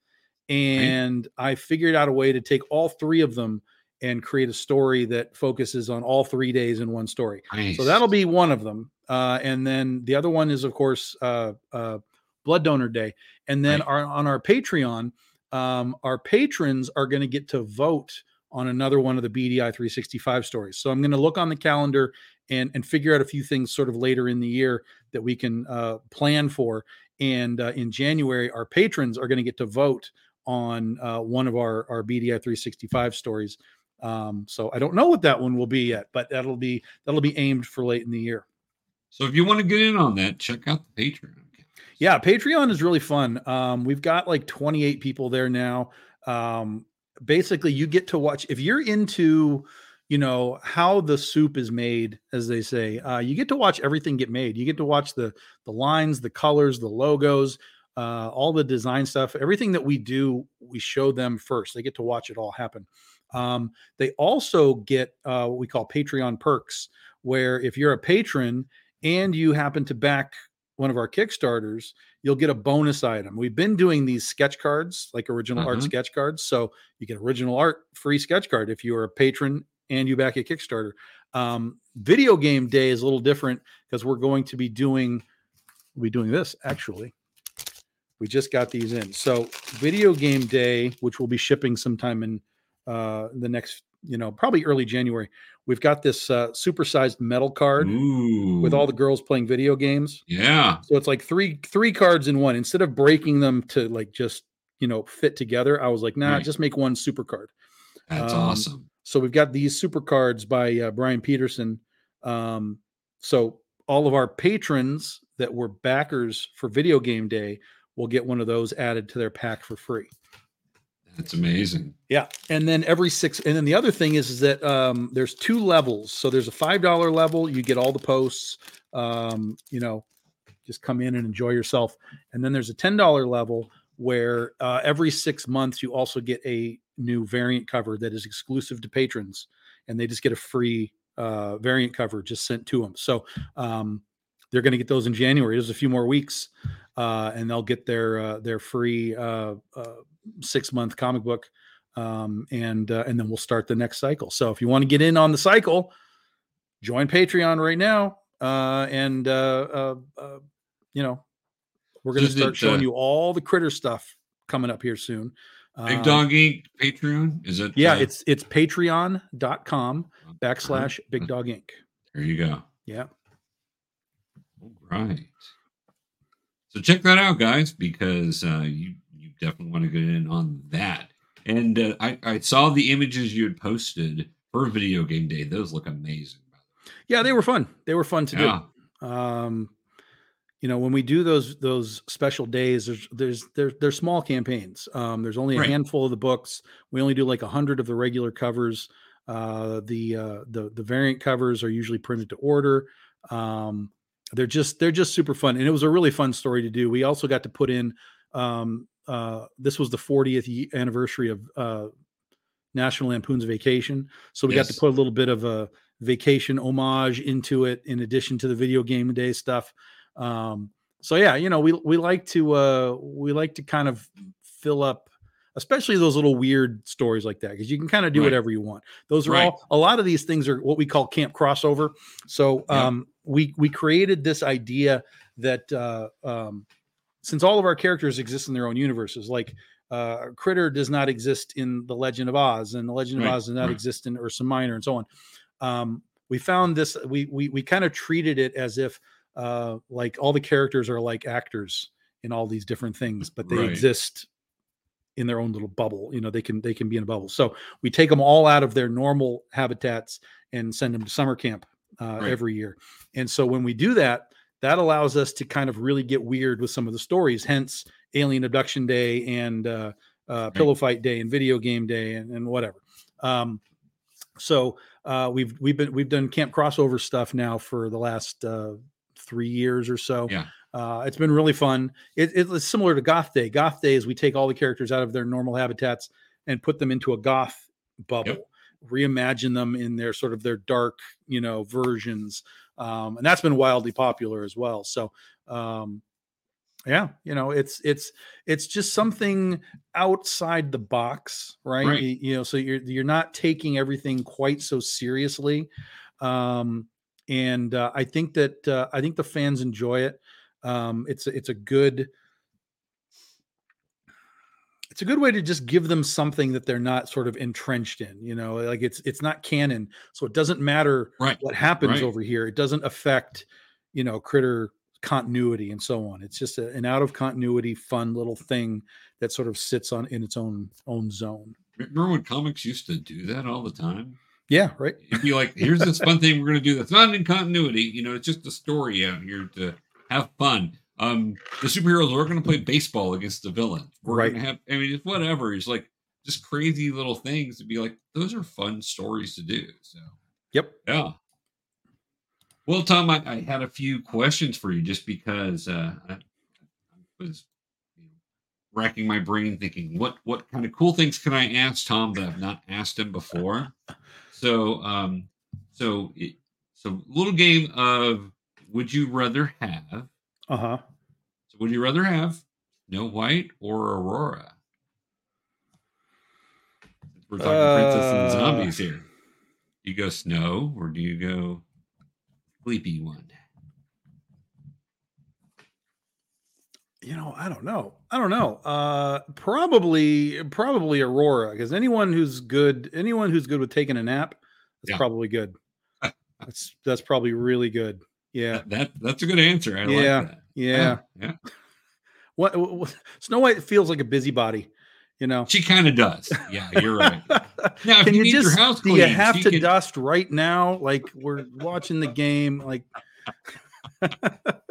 And I figured out a way to take all three of them and create a story that focuses on all three days in one story. nice. So that'll be one of them. Uh, and then the other one is, of course, uh, uh, Blood Donor Day. And then Right. our, on our Patreon, um, our patrons are going to get to vote on another one of the BDI 365 stories. So I'm going to look on the calendar and and figure out a few things sort of later in the year that we can uh, plan for. And uh, in January, our patrons are going to get to vote on uh, one of our our BDI 365 stories. Um, so I don't know what that one will be yet, but that'll be that'll be aimed for late in the year. so if you want to get in on that, check out the Patreon. Yeah, Patreon is really fun. Um, we've got like 28 people there now. Um, basically, you get to watch if you're into, you know, how the soup is made, as they say. Uh, you get to watch everything get made. You get to watch the the lines, the colors, the logos, uh, all the design stuff. Everything that we do, we show them first. They get to watch it all happen. Um, they also get uh, what we call Patreon perks, where if you're a patron and you happen to back one of our Kickstarters, you'll get a bonus item. We've been doing these sketch cards, like original art Mhm. sketch cards. So you get original art free sketch card if you're a patron and you back a Kickstarter. Um, video game day is a little different because we're going to be doing we'll be doing this actually. We just got these in. So video game day, which will be shipping sometime in uh, the next, you know, probably early January. We've got this uh, supersized metal card Ooh. with all the girls playing video games. yeah. So it's like three three cards in one. Instead of breaking them to like just you know fit together, I was like, nah, Right. just make one super card. That's Um, awesome. So we've got these super cards by uh, Brian Peterson. Um, so all of our patrons that were backers for Video Game Day will get one of those added to their pack for free. That's amazing. Yeah, and then every six, and then the other thing is, is that um, there's two levels. So there's a five dollar level, you get all the posts. Um, you know, just come in and enjoy yourself. And then there's a ten dollar level where uh, every six months you also get a new variant cover that is exclusive to patrons, and they just get a free uh, variant cover just sent to them. So um, they're going to get those in January. There's a few more weeks, uh, and they'll get their uh, their free uh, uh, six month comic book, um, and and then we'll start the next cycle. So if you want to get in on the cycle, join Patreon right now, and you know we're going to start showing you all the critter stuff coming up here soon. Big Um, Dog Ink. Patreon is it? Yeah, uh, it's it's patreon.com backslash big dog ink. there. You go. Yeah. All right. So check that out, guys, because uh, you you definitely want to get in on that. And uh, I I saw the images you had posted for video game day. Those look amazing. Yeah, they were fun. They were fun to Yeah. do. Um, you know, when we do those those special days, there's there's there's they're small campaigns. Um, there's only a Right. handful of the books. We only do like a hundred of the regular covers. Uh, the uh, the the variant covers are usually printed to order. Um, they're just they're just super fun, and it was a really fun story to do. We also got to put in. Um, uh, this was the 40th anniversary of uh, National Lampoon's Vacation, so we got to put a little bit of a vacation homage into it in addition to the video game day stuff um so yeah you know we we like to uh we like to kind of fill up especially those little weird stories like that because you can kind of do Right. whatever you want those are Right. all a lot of these things are what we call camp crossover so Yeah. um we we created this idea that uh um since all of our characters exist in their own universes like uh critter does not exist in the legend of oz and the legend Right, of oz does not right. exist in ursa minor and so on um, we found this we we we kind of treated it as if uh, like all the characters are like actors in all these different things, but they Right. exist in their own little bubble. You know, they can they can be in a bubble. So we take them all out of their normal habitats and send them to summer camp uh, Right. every year. And so when we do that, that allows us to kind of really get weird with some of the stories. Hence, Alien Abduction Day and uh, uh, Pillow Fight Day and Video Game Day and, and whatever. Um, so uh, we've we've been we've done camp crossover stuff now for the last uh, three years or so. Yeah. Uh, it's been really fun. It, it's similar to Goth Day. Goth Day is we take all the characters out of their normal habitats and put them into a goth bubble, reimagine them in their sort of their dark, you know, versions, um, and that's been wildly popular as well. So, um, yeah, you know, it's it's it's just something outside the box, right? Right. You, you know, so you're you're not taking everything quite so seriously, um, and uh, I think that uh, I think the fans enjoy it. Um, it's a- it's a good it's a good way to just give them something that they're not sort of entrenched in. You know, like it's it's not canon, so it doesn't matter Right. what happens Right. over here. It doesn't affect you know critter continuity and so on. It's just a, an out of continuity, fun little thing that sort of sits on in its own own zone. Remember when comics used to do that all the time? Yeah, right. It'd be like, here's this fun thing we're going to do that's not in continuity. You know, it's just a story out here to have fun. Um, the superheroes are going to play baseball against the villain. We're Right. going to have, I mean, it's whatever. It's like just crazy little things to be like, those are fun stories to do. So, Yep. yeah. Well, Tom, I, I had a few questions for you just because uh, I, I was racking my brain thinking, what what kind of cool things can I ask Tom that I've not asked him before? So, um, so it, so little game of would you rather have? Uh huh. So, would you rather have Snow White or Aurora? We're talking princess and Uh, zombies here. You go snow or do you go sleepy one? You know, I don't know. I don't know. Uh, probably, probably Aurora, because anyone who's good, anyone who's good with taking a nap, that's Yeah. probably good. [LAUGHS] that's that's probably really good. Yeah, That, that that's a good answer. I Yeah. like that. yeah. yeah. [LAUGHS] What, what Snow White feels like a busybody, you know. She kind of does. Yeah, you're right. [LAUGHS] Now, if Can you, you need just your house do you have to can- dust right now? Like we're watching the game. Like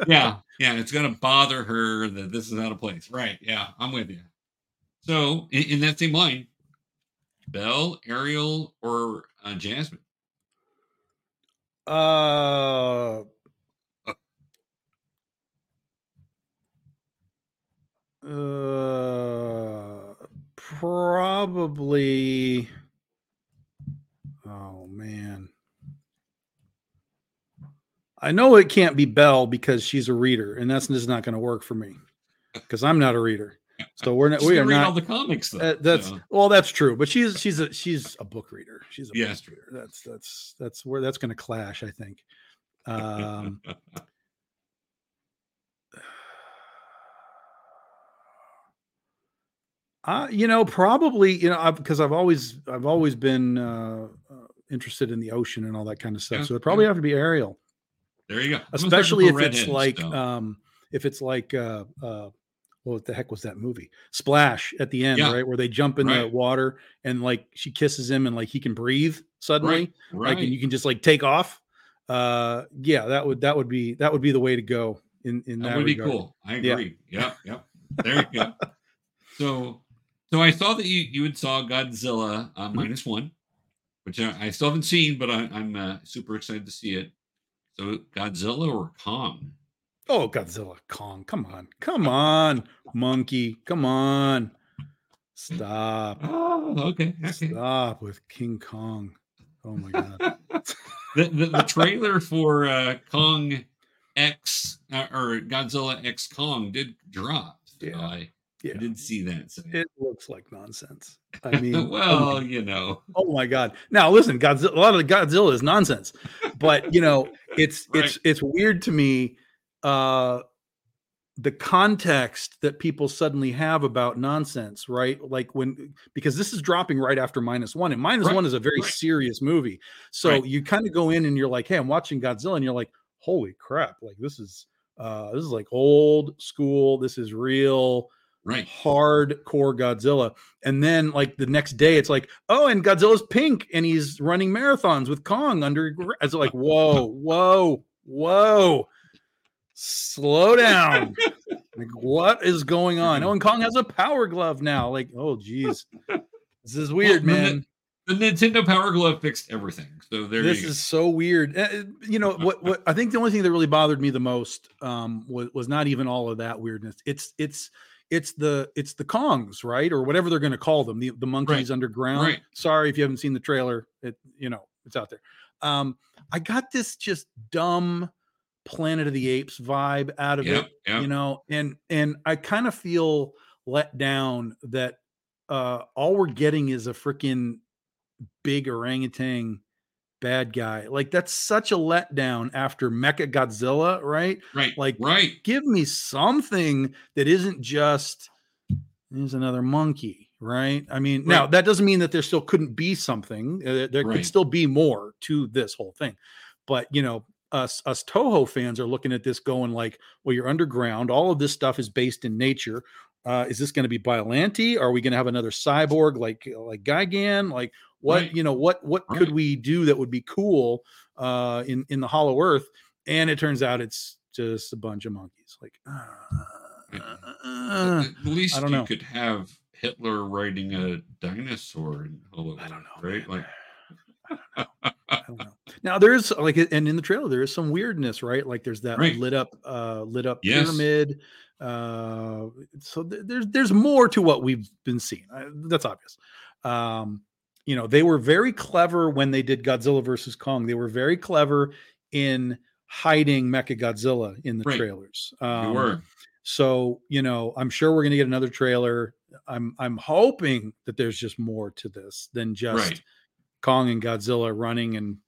yeah, yeah, it's gonna bother her that this is out of place. Right? Yeah, I'm with you. So, in, in that same line, Belle, Ariel, or uh, Jasmine? uh uh probably oh man I know it can't be Belle because she's a reader, and that's just not going to work for me because I'm not a reader. So we're not. We are read not. all the comics though. Uh, that's so. well, that's true, but she's she's a she's a book reader. She's a book reader. That's that's that's where that's going to clash. I think. Um, [LAUGHS] uh, you know, probably you know because I've always I've always been uh, uh, interested in the ocean and all that kind of stuff. Yeah, so it probably yeah. have to be Ariel, there you go. I'm gonna start to especially if it's like um if it's like uh uh what the heck was that movie splash at the end Yeah. right where they jump in the water and like she kisses him and like he can breathe suddenly right, like and you can just like take off uh yeah that would that would be that would be the way to go in in that, that, would be cool. I Yeah. agree. Yep, yep. There you go. [LAUGHS] so, so I saw that you you had saw Godzilla uh, Mm-hmm. minus one, which I, I still haven't seen, but I, I'm uh, super excited to see it. So, Godzilla or Kong? oh godzilla kong come on come on monkey come on stop [LAUGHS] Oh, okay. okay. stop with king kong oh my god [LAUGHS] [LAUGHS] the, the, the trailer for uh, Kong X uh, or Godzilla X Kong did drop. Yeah. I, Yeah. I didn't see that. So. it looks like nonsense i [LAUGHS] mean oh my well, you know, Oh my god! Now listen, Godzilla. A lot of the Godzilla is nonsense, but you know, it's [LAUGHS] Right. it's it's weird to me. Uh, the context that people suddenly have about nonsense, right? Like when because this is dropping right after minus one, and minus Right, one is a very right. serious movie. So you kind of go in and you're like, "Hey, I'm watching Godzilla," and you're like, "Holy crap! Like this is uh this is like old school. This is real." Right. hardcore Godzilla. And then like the next day, it's like, oh, and Godzilla's pink and he's running marathons with Kong under. It's like, whoa, whoa, whoa, slow down. like, what is going on? Oh, and Kong has a power glove now. Like, oh, geez, this is weird, Well, man. The Nintendo Power Glove fixed everything. So there This is so weird. Uh, uh, You know what? What I think the only thing that really bothered me the most um, was was not even all of that weirdness. It's it's it's the it's the Kongs, right, or whatever they're going to call them, the the monkeys underground. Right. Sorry if you haven't seen the trailer. It you know it's out there. Um, I got this just dumb Planet of the Apes vibe out of Yep, it, yep. you know, and and I kind of feel let down that uh all we're getting is a freaking big orangutan bad guy. Like that's such a letdown after Mecha Godzilla, right? right. like- right. Give me something that isn't just there's another monkey, right? I mean, now that doesn't mean that there still couldn't be something. Uh, there Right. could still be more to this whole thing. But, you know, us us Toho fans are looking at this going like, well, you're underground. All of this stuff is based in nature. Uh, is this going to be Biollante? Are we going to have another cyborg like like Gigan? Like what Right. you know what what could we do that would be cool uh, in in the Hollow Earth? And it turns out it's just a bunch of monkeys. Like, uh, uh, At least I don't you know. could have Hitler riding a dinosaur in Hollow I don't know, right? man. Like, I don't know. [LAUGHS] Now there's like, and in the trailer there is some weirdness, right? Like there's that Right. lit up, uh, lit up Yes. pyramid. Uh, so th- there's there's more to what we've been seeing. Uh, that's obvious. Um, you know, they were very clever when they did Godzilla versus Kong. They were very clever in hiding Mecha Godzilla in the Right. trailers. Um, were. so you know, I'm sure we're going to get another trailer. I'm I'm hoping that there's just more to this than just Right. Kong and Godzilla running and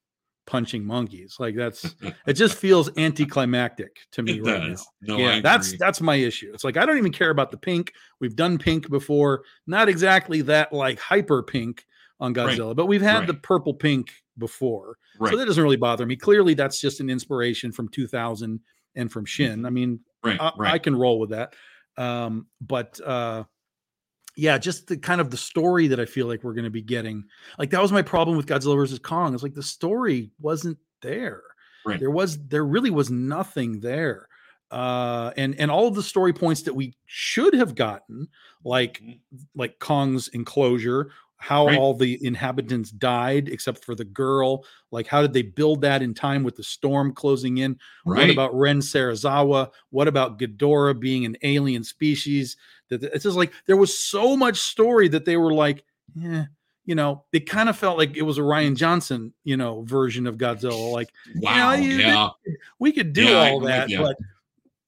punching monkeys. Like that's [LAUGHS] it just feels anticlimactic to me It right does. now. No, yeah, that's that's my issue. It's like I don't even care about the pink. We've done pink before, not exactly that like hyper pink on Right. Godzilla, but we've had the purple pink before. right. So that doesn't really bother me. Clearly that's just an inspiration from 2000 and from Shin. I mean, right. I, I can roll with that. Um, but uh, yeah, just the kind of the story that I feel like we're going to be getting. Like that was my problem with Godzilla versus Kong. It's like the story wasn't there. Right. There was there really was nothing there. Uh, and and all of the story points that we should have gotten, like Mhm. like Kong's enclosure, how Right. all the inhabitants died except for the girl. Like, how did they build that in time with the storm closing in? Right. What about Ren Serizawa? What about Ghidorah being an alien species? That it's just like there was so much story that they were like, yeah, you know, it kind of felt like it was a Rian Johnson, you know, version of Godzilla. Like, Wow. you know, yeah. we could do Yeah, all agree, that, yeah. but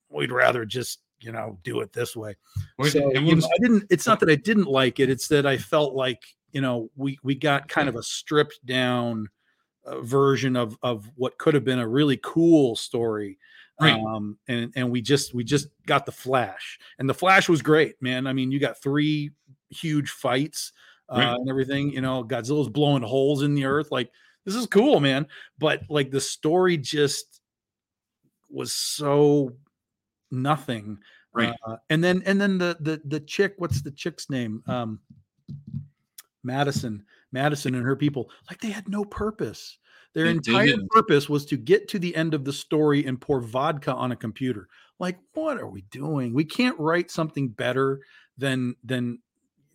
we'd rather just, you know, do it this way. Wait, So, and you know, I didn't. It's not that I didn't like it. It's that I felt like you know we we got kind of a stripped down uh, version of of what could have been a really cool story. Right. Um, and and we just we just got the Flash, and the Flash was great, man. I mean, you got three huge fights uh, Right. and everything. You know, Godzilla's blowing holes in the earth. Like this is cool, man. But like the story just was so nothing Right. uh, and then and then the the the chick, what's the chick's name? Um Madison, Madison and her people, like they had no purpose. Their They entire didn't. purpose was to get to the end of the story and pour vodka on a computer. Like, what are we doing? We can't write something better than than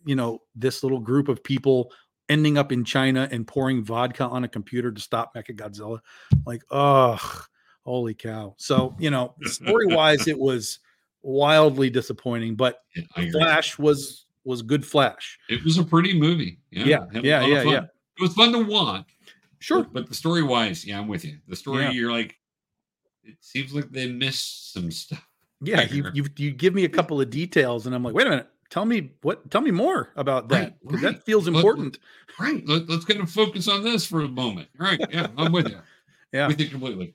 you know this little group of people ending up in China and pouring vodka on a computer to stop Mechagodzilla. Like, ugh, holy cow. So, you know, [LAUGHS] story wise, it was wildly disappointing, but Yeah, I agree. Flash was was good Flash. It was a pretty movie. Yeah. Yeah, yeah, yeah, yeah. It was fun to watch. Sure. But, but the story wise, yeah, I'm with you. The story, Yeah. you're like, it seems like they missed some stuff. [LAUGHS] Yeah, you, you you give me a couple of details, and I'm like, wait a minute, tell me what, tell me more about that Right, right. that feels important. Right. Let, let's kind of focus on this for a moment. All right. Yeah, I'm with you. [LAUGHS] Yeah. With you completely.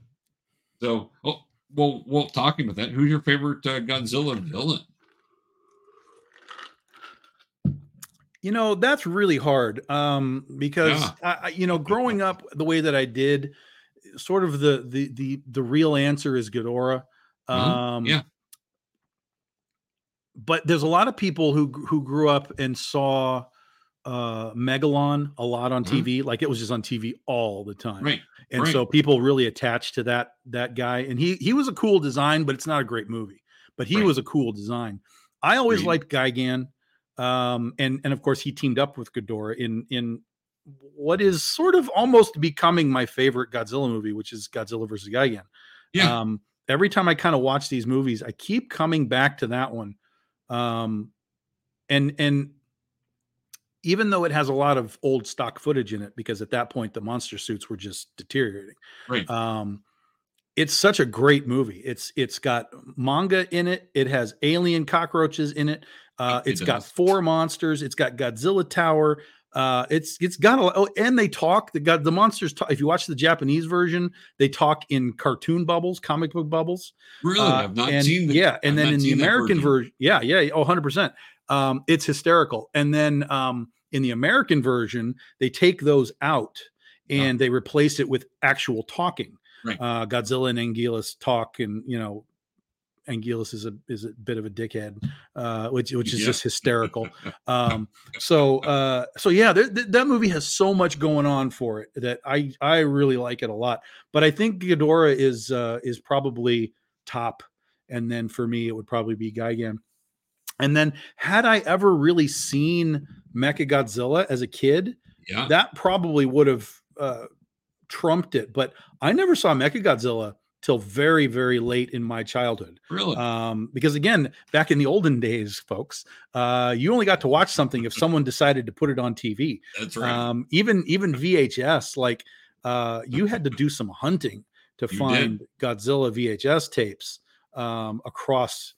So, oh, well, well, talking about that, who's your favorite uh, Godzilla villain? You know, that's really hard um, because Yeah. I, you know, growing up the way that I did, sort of the the the the real answer is Ghidorah. Mhm. Um, Yeah. But there's a lot of people who who grew up and saw uh Megalon a lot on Mhm. TV, like it was just on TV all the time. Right. and right. so people really attached to that that guy and he he was a cool design but it's not a great movie but he Right. was a cool design i always Agreed. liked Gigan um and and of course he teamed up with Ghidorah in in what is sort of almost becoming my favorite Godzilla movie which is Godzilla versus Gigan Yeah. um every time i kind of watch these movies i keep coming back to that one um and and even though it has a lot of old stock footage in it because at that point the monster suits were just deteriorating right. um it's such a great movie. It's it's got manga in it. It has alien cockroaches in it. Uh It it's got four monsters. It's got godzilla tower. Uh it's it's got a oh and they talk the god the monsters talk if you watch the japanese version they talk in cartoon bubbles comic book bubbles. Really? uh, I've not and, seen the yeah and I've then in the american version. yeah yeah oh 100% um it's hysterical. And then um in the american version they take those out and they replace it with actual talking Right. uh godzilla and anguillus talk and you know anguillus is a is a bit of a dickhead uh which which is Yeah. just hysterical [LAUGHS] um so uh so yeah there, th- that movie has so much going on for it that i i really like it a lot but i think Ghidorah is uh is probably top and then for me it would probably be Gigan and then had i ever really seen Mecha Godzilla as a kid yeah. that probably would have uh trumped it but i never saw Mecha Godzilla till very very late in my childhood really? um, because again, back in the olden days, folks, uh, you only got to watch something if someone decided to put it on TV. That's right. Um, even even VHS, like uh, you had to do some hunting to You find Godzilla VHS tapes um, across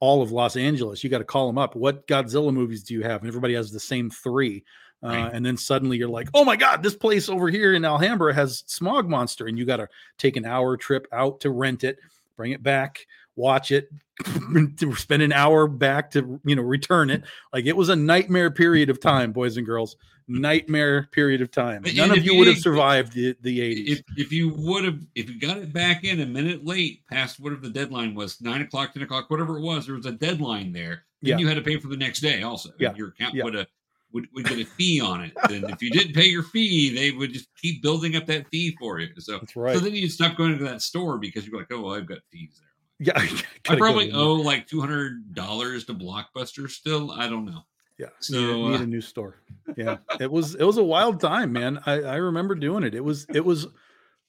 all of Los Angeles. You got to call them up. What Godzilla movies do you have? And everybody has the same three. Uh, Right. And then suddenly you're like, oh my God, this place over here in Alhambra has Smog Monster. And you got to take an hour trip out to rent it, bring it back, watch it, [LAUGHS] spend an hour back to, you know, return it. Like it was a nightmare period of time, boys and girls. Nightmare period of time. And None of you you would have survived the, the 80s. if if you would have if you got it back in a minute late past whatever the deadline was nine o'clock ten o'clock whatever it was there was a deadline there then Yeah. you had to pay for the next day also Yeah. your account Yeah. would have would, would get a fee on it and if you didn't pay your fee they would just keep building up that fee for you so That's right. so then you'd stop going to that store because you're like oh well, i've got fees there yeah. [LAUGHS] i probably owe like $200 to blockbuster still i don't know Yeah, So, need, need uh, a new store. Yeah, it was it was a wild time, man. I, I remember doing it. It was it was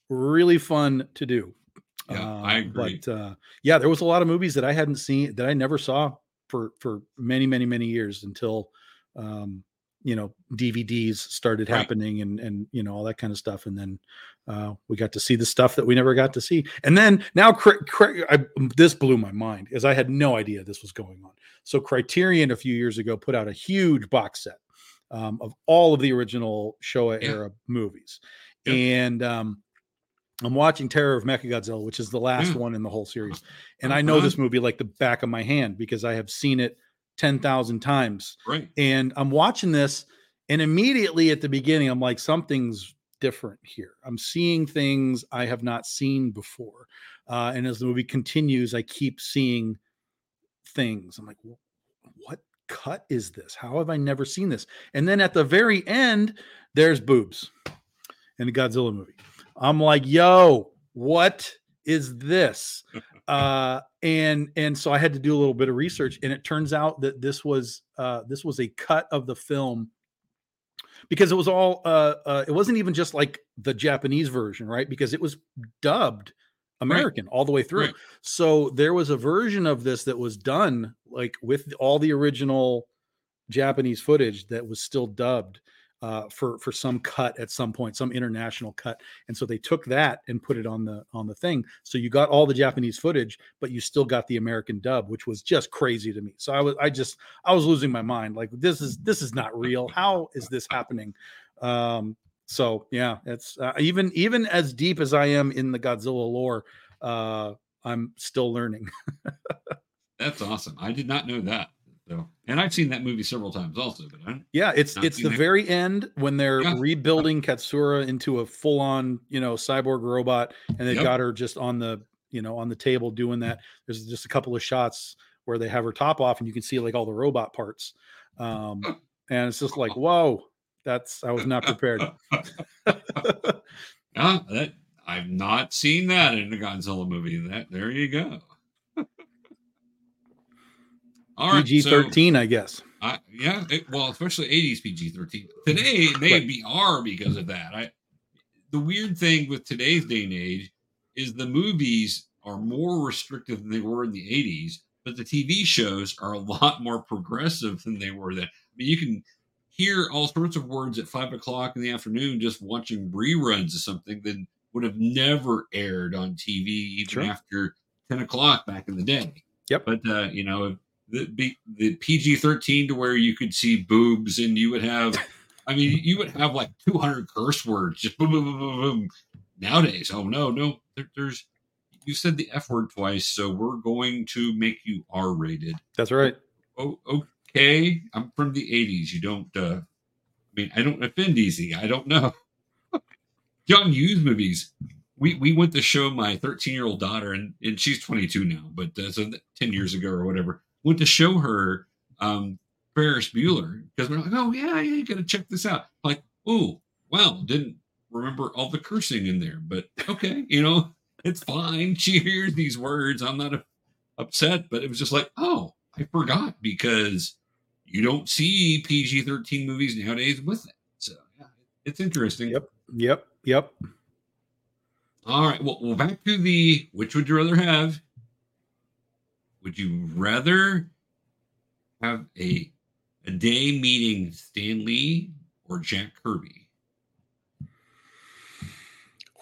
really fun to do. Yeah, I agree. But uh, yeah, there was a lot of movies that I hadn't seen that I never saw for for many many many years until um, you know DVDs started Right. happening and and you know all that kind of stuff and then uh we got to see the stuff that we never got to see and then now I, this blew my mind as I had no idea this was going on so Criterion a few years ago put out a huge box set um, of all of the original Showa Yeah. era movies Yep. and um I'm watching Terror of Mechagodzilla which is the last Yeah. one in the whole series and I know Uh-huh. this movie like the back of my hand because I have seen it 10,000 times Right. and I'm watching this, and immediately at the beginning, I'm like, something's different here. I'm seeing things I have not seen before. Uh, and as the movie continues, I keep seeing things. I'm like, what cut is this? How have I never seen this? And then at the very end, there's boobs in the Godzilla movie. I'm like, yo, what is this? [LAUGHS] uh and and so i had to do a little bit of research and it turns out that this was uh this was a cut of the film because it was all uh, uh it wasn't even just like the japanese version right because it was dubbed american all the way through Right. so there was a version of this that was done like with all the original japanese footage that was still dubbed uh, for for some cut at some point, some international cut, and so they took that and put it on the on the thing. So you got all the Japanese footage, but you still got the American dub, which was just crazy to me. So I was I just I was losing my mind. Like this is this is not real. How is this happening? Um, so yeah, it's uh, even even as deep as I am in the Godzilla lore, uh, I'm still learning. [LAUGHS] That's awesome. I did not know that. So, and I've seen that movie several times also, but I, Yeah, it's it's the it. very end when they're Yeah. rebuilding Katsura into a full-on, you know, cyborg robot, and they've Yep. got her just on the, you know, on the table doing that. There's just a couple of shots where they have her top off, and you can see like all the robot parts, um, and it's just like, whoa, that's I was not prepared. [LAUGHS] that I've not seen that in a Godzilla movie. That there you go. All right, PG so- thirteen, I guess. I, yeah, it, well, especially 80s PG 13. Today, it may be R because of that. I, the weird thing with today's day and age is the movies are more restrictive than they were in the 80s, but the TV shows are a lot more progressive than they were then. I mean, you can hear all sorts of words at five o'clock in the afternoon just watching reruns of something that would have never aired on TV even Sure. after 10 o'clock back in the day. Yep. But, uh, you know, the the PG thirteen to where you could see boobs and you would have, I mean, you would have like two hundred curse words just boom boom boom boom boom. Nowadays, oh no no, there, there's you said the f word twice, so we're going to make you R rated. That's right. Oh okay, I'm from the eighties. You don't. uh I mean, I don't offend easy. I don't know. John Hughes movies. We, we went to show my 13 year old daughter, and, and she's 22 now, but uh, so 10 years ago or whatever, went to show her um, Ferris Bueller because we're like, oh, yeah, yeah, you got to check this out. Like, oh, wow, didn't remember all the cursing in there, but okay, you know, [LAUGHS] it's fine. [LAUGHS] She hears these words. I'm not uh, upset, but it was just like, oh, I forgot because you don't see PG 13 movies nowadays with it. So, yeah, it's interesting. Yep. Yep. Yep. All right. Well, well, back to the which would you rather have? Would you rather have a a day meeting Stan Lee or Jack Kirby?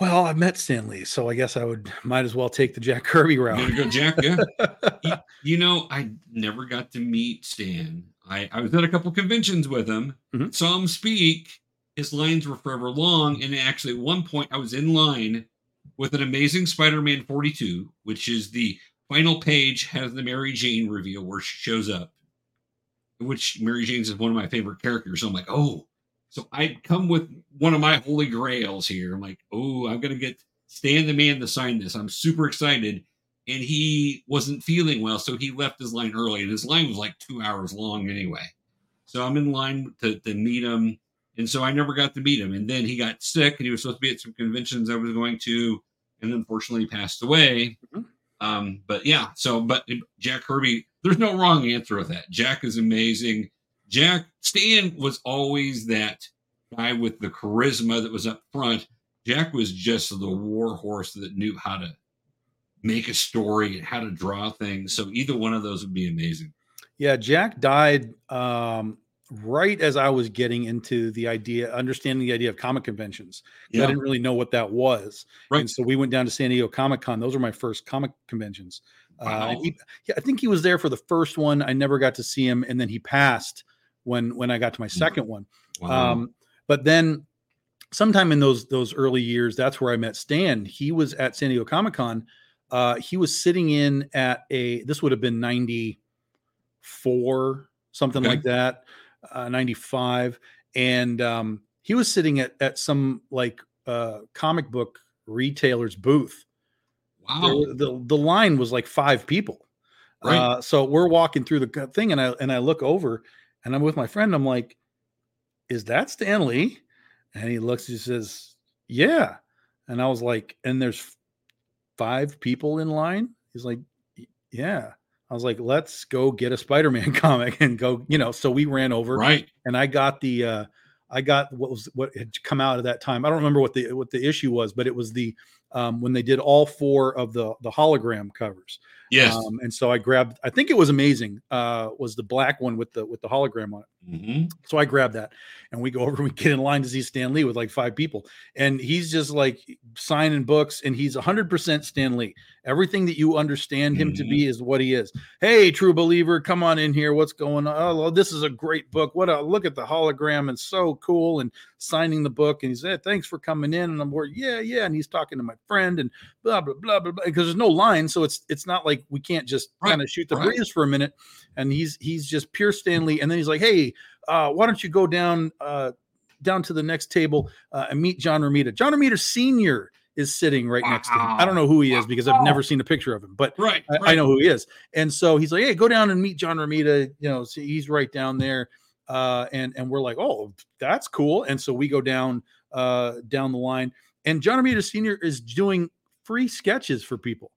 Well, I met Stan Lee, so I guess I would might as well take the Jack Kirby route. go Jack. Yeah. [LAUGHS] you, you know, I never got to meet Stan. I, I was at a couple conventions with him, Mhm. saw him speak. His lines were forever long. And actually, at one point, I was in line with an amazing Spider Man 42, which is the final page, has the Mary Jane reveal where she shows up, which Mary Jane's is one of my favorite characters. So I'm like, oh, so I'd come with one of my holy grails here. I'm like, oh, I'm to get Stan the man to sign this. I'm super excited and he wasn't feeling well, so he left his line early, and his line was like two hours long anyway. So I'm in line to, to meet him, and so I never got to meet him. And then he got sick, and he was supposed to be at some conventions I was going to, and unfortunately passed away. Mhm. Um, but yeah, so but Jack Kirby, there's no wrong answer with that. Jack is amazing. Jack Stan was always that guy with the charisma that was up front. Jack was just the war horse that knew how to make a story and how to draw things. So either one of those would be amazing. Yeah, Jack died um, right as I was getting into the idea, understanding the idea of comic conventions. 'cause I didn't really know what that was. Right. And so we went down to San Diego Comic Con. Those were my first comic conventions. Uh, Wow. he, yeah, I think he was there for the first one. I never got to see him, and then he passed when when I got to my second one. Wow. Um, but then sometime in those those early years, that's where I met Stan. He was at San Diego Comic Con. Uh, he was sitting in at a this would have been 94, something Okay. like that, uh, 95. And um, he was sitting at at some like uh comic book retailer's booth. Wow. were- the the line was like five people. Right. Uh, so we're walking through the thing, and I and I look over, and I'm with my friend. I'm like, "Is that Stan Lee?" And he looks. He says, "Yeah." And I was like, "And there's five people in line." He's like, "Yeah." I was like, "Let's go get a Spider-Man [LAUGHS] comic and go." You know. So we ran over, right. and I got the uh I got what was what had come out at that time. I don't remember what the what the issue was, but it was the um when they did all four of the the hologram covers. Yes. Um, and so I grabbed I think it was amazing uh was the black one with the with the hologram on it. hmm So I grabbed that and we go [LAUGHS] over, we get in line to see Stan Lee with like five people. And he's just like signing books and he's 100% Stan Lee. Everything that you understand him to be is what he is. Hey, true believer, come on in here. What's going on? Oh, this is a great book. What a look at the hologram and so cool. And signing the book. And he said, Thanks for coming in. And I'm like, Yeah, yeah. And he's talking to my friend and blah, blah, blah, blah, blah. Because there's no line. So it's it's not like we can't just Right, kind of shoot the right. breeze for a minute. And he's he's just pure Stan Lee. And then he's like, Hey, uh, why don't you go down uh, down to the next table uh, and meet John Romita? John Romita Senior is sitting right next to him. I don't know who he is because I've never seen a picture of him, but Right. I, I know who he is. And so he's like, "Hey, go down and meet John Romita." You know, so he's right down there, uh, and and we're like, "Oh, that's cool." And so we go down uh, down the line, and John Romita Senior is doing free sketches for people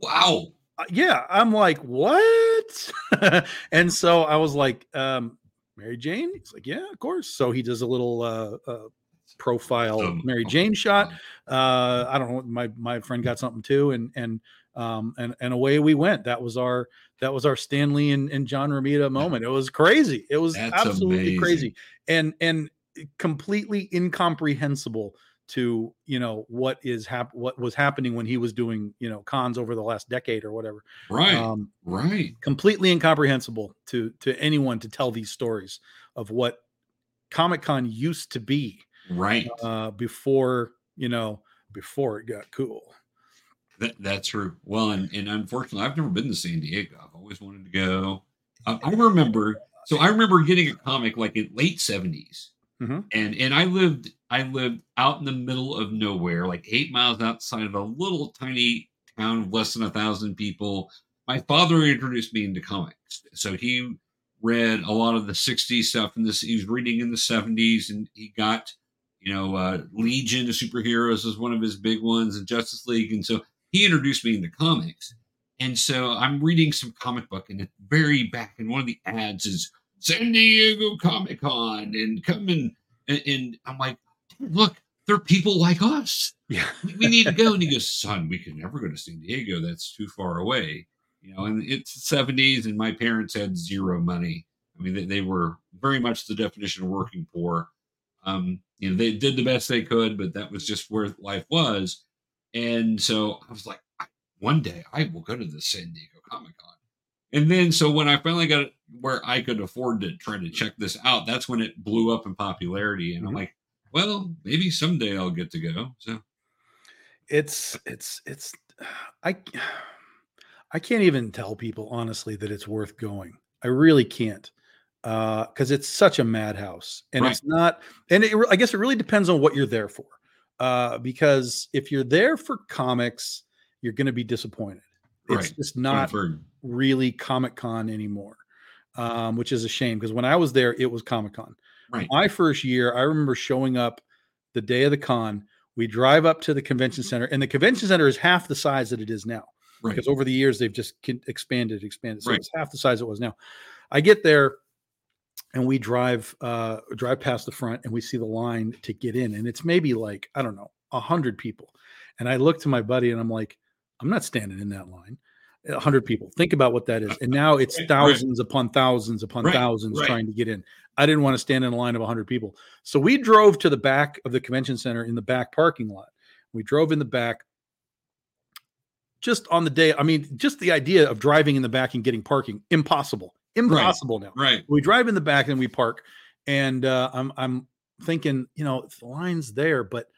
Wow. Uh, yeah i'm like what? [LAUGHS] And so i was like um mary jane? He's like yeah of course. So he does a little uh, uh profile Um, mary jane shot. uh i don't know my my friend got something too and and um and and away we went. That was our that was our stan lee and, and john romita moment. It was crazy. It was That's absolutely amazing. crazy and and completely incomprehensible to you know what is hap- what was happening when he was doing you know cons over the last decade or whatever Right. um, right. completely incomprehensible to to anyone to tell these stories of what Comic Con used to be Right. uh, before you know before it got cool. That, that's true. Well, and, and unfortunately, I've never been to San Diego. I've always wanted to go. I, I remember. So I remember getting a comic like in late 70s Mhm. and and I lived I lived out in the middle of nowhere, like eight miles outside of a little tiny town of less than a thousand people. My father introduced me into comics, so he read a lot of the 60s stuff and this he was reading in the 70s and he got you know uh legion of superheroes was one of his big ones and justice league. And so he introduced me into comics. And so i'm reading some comic book and the very back and one of the ads is san diego comic con and come and and i'm like look they're people like us Yeah, we- we need to go. And he goes, son, we can never go to San Diego. That's too far away. You know, and it's the 70s, and my parents had zero money. I mean, they, they were very much the definition of working poor. Um, you know, they did the best they could, but that was just where life was. And so I was like, one day I will go to the San Diego Comic Con. And then, so when I finally got where I could afford to try to check this out, that's when it blew up in popularity. And I'm Mhm. like, well, maybe someday I'll get to go. So, it's it's it's [SIGHS] I [SIGHS] I can't even tell people honestly that it's worth going. I really can't because it's such a madhouse, and Right. it's not. And it, I guess it really depends on what you're there for. Uh, because if you're there for comics, you're going to be disappointed. It's Right. just not Confirmed. really Comic Con anymore, um, which is a shame because when I was there, it was Comic Con. Right. My first year, I remember showing up the day of the con. We drive up to the convention center, and the convention center is half the size that it is now Right. because over the years they've just expanded, expanded. So Right. it's half the size it was now. I get there, and we drive uh, drive past the front, and we see the line to get in, and it's maybe like I don't know a hundred people. And I look to my buddy, and I'm like, I'm not standing in that line. A 100 people. Think about what that is. And [LAUGHS] now it's thousands upon thousands upon Right, thousands right. trying to get in. I didn't want to stand in a line of 100 people. So we drove to the back of the convention center in the back parking lot. We drove in the back just on the day. I mean, just the idea of driving in the back and getting parking, impossible. Impossible now. Right. We drive in the back and we park. And uh, I'm I'm thinking, you know, the line's there, but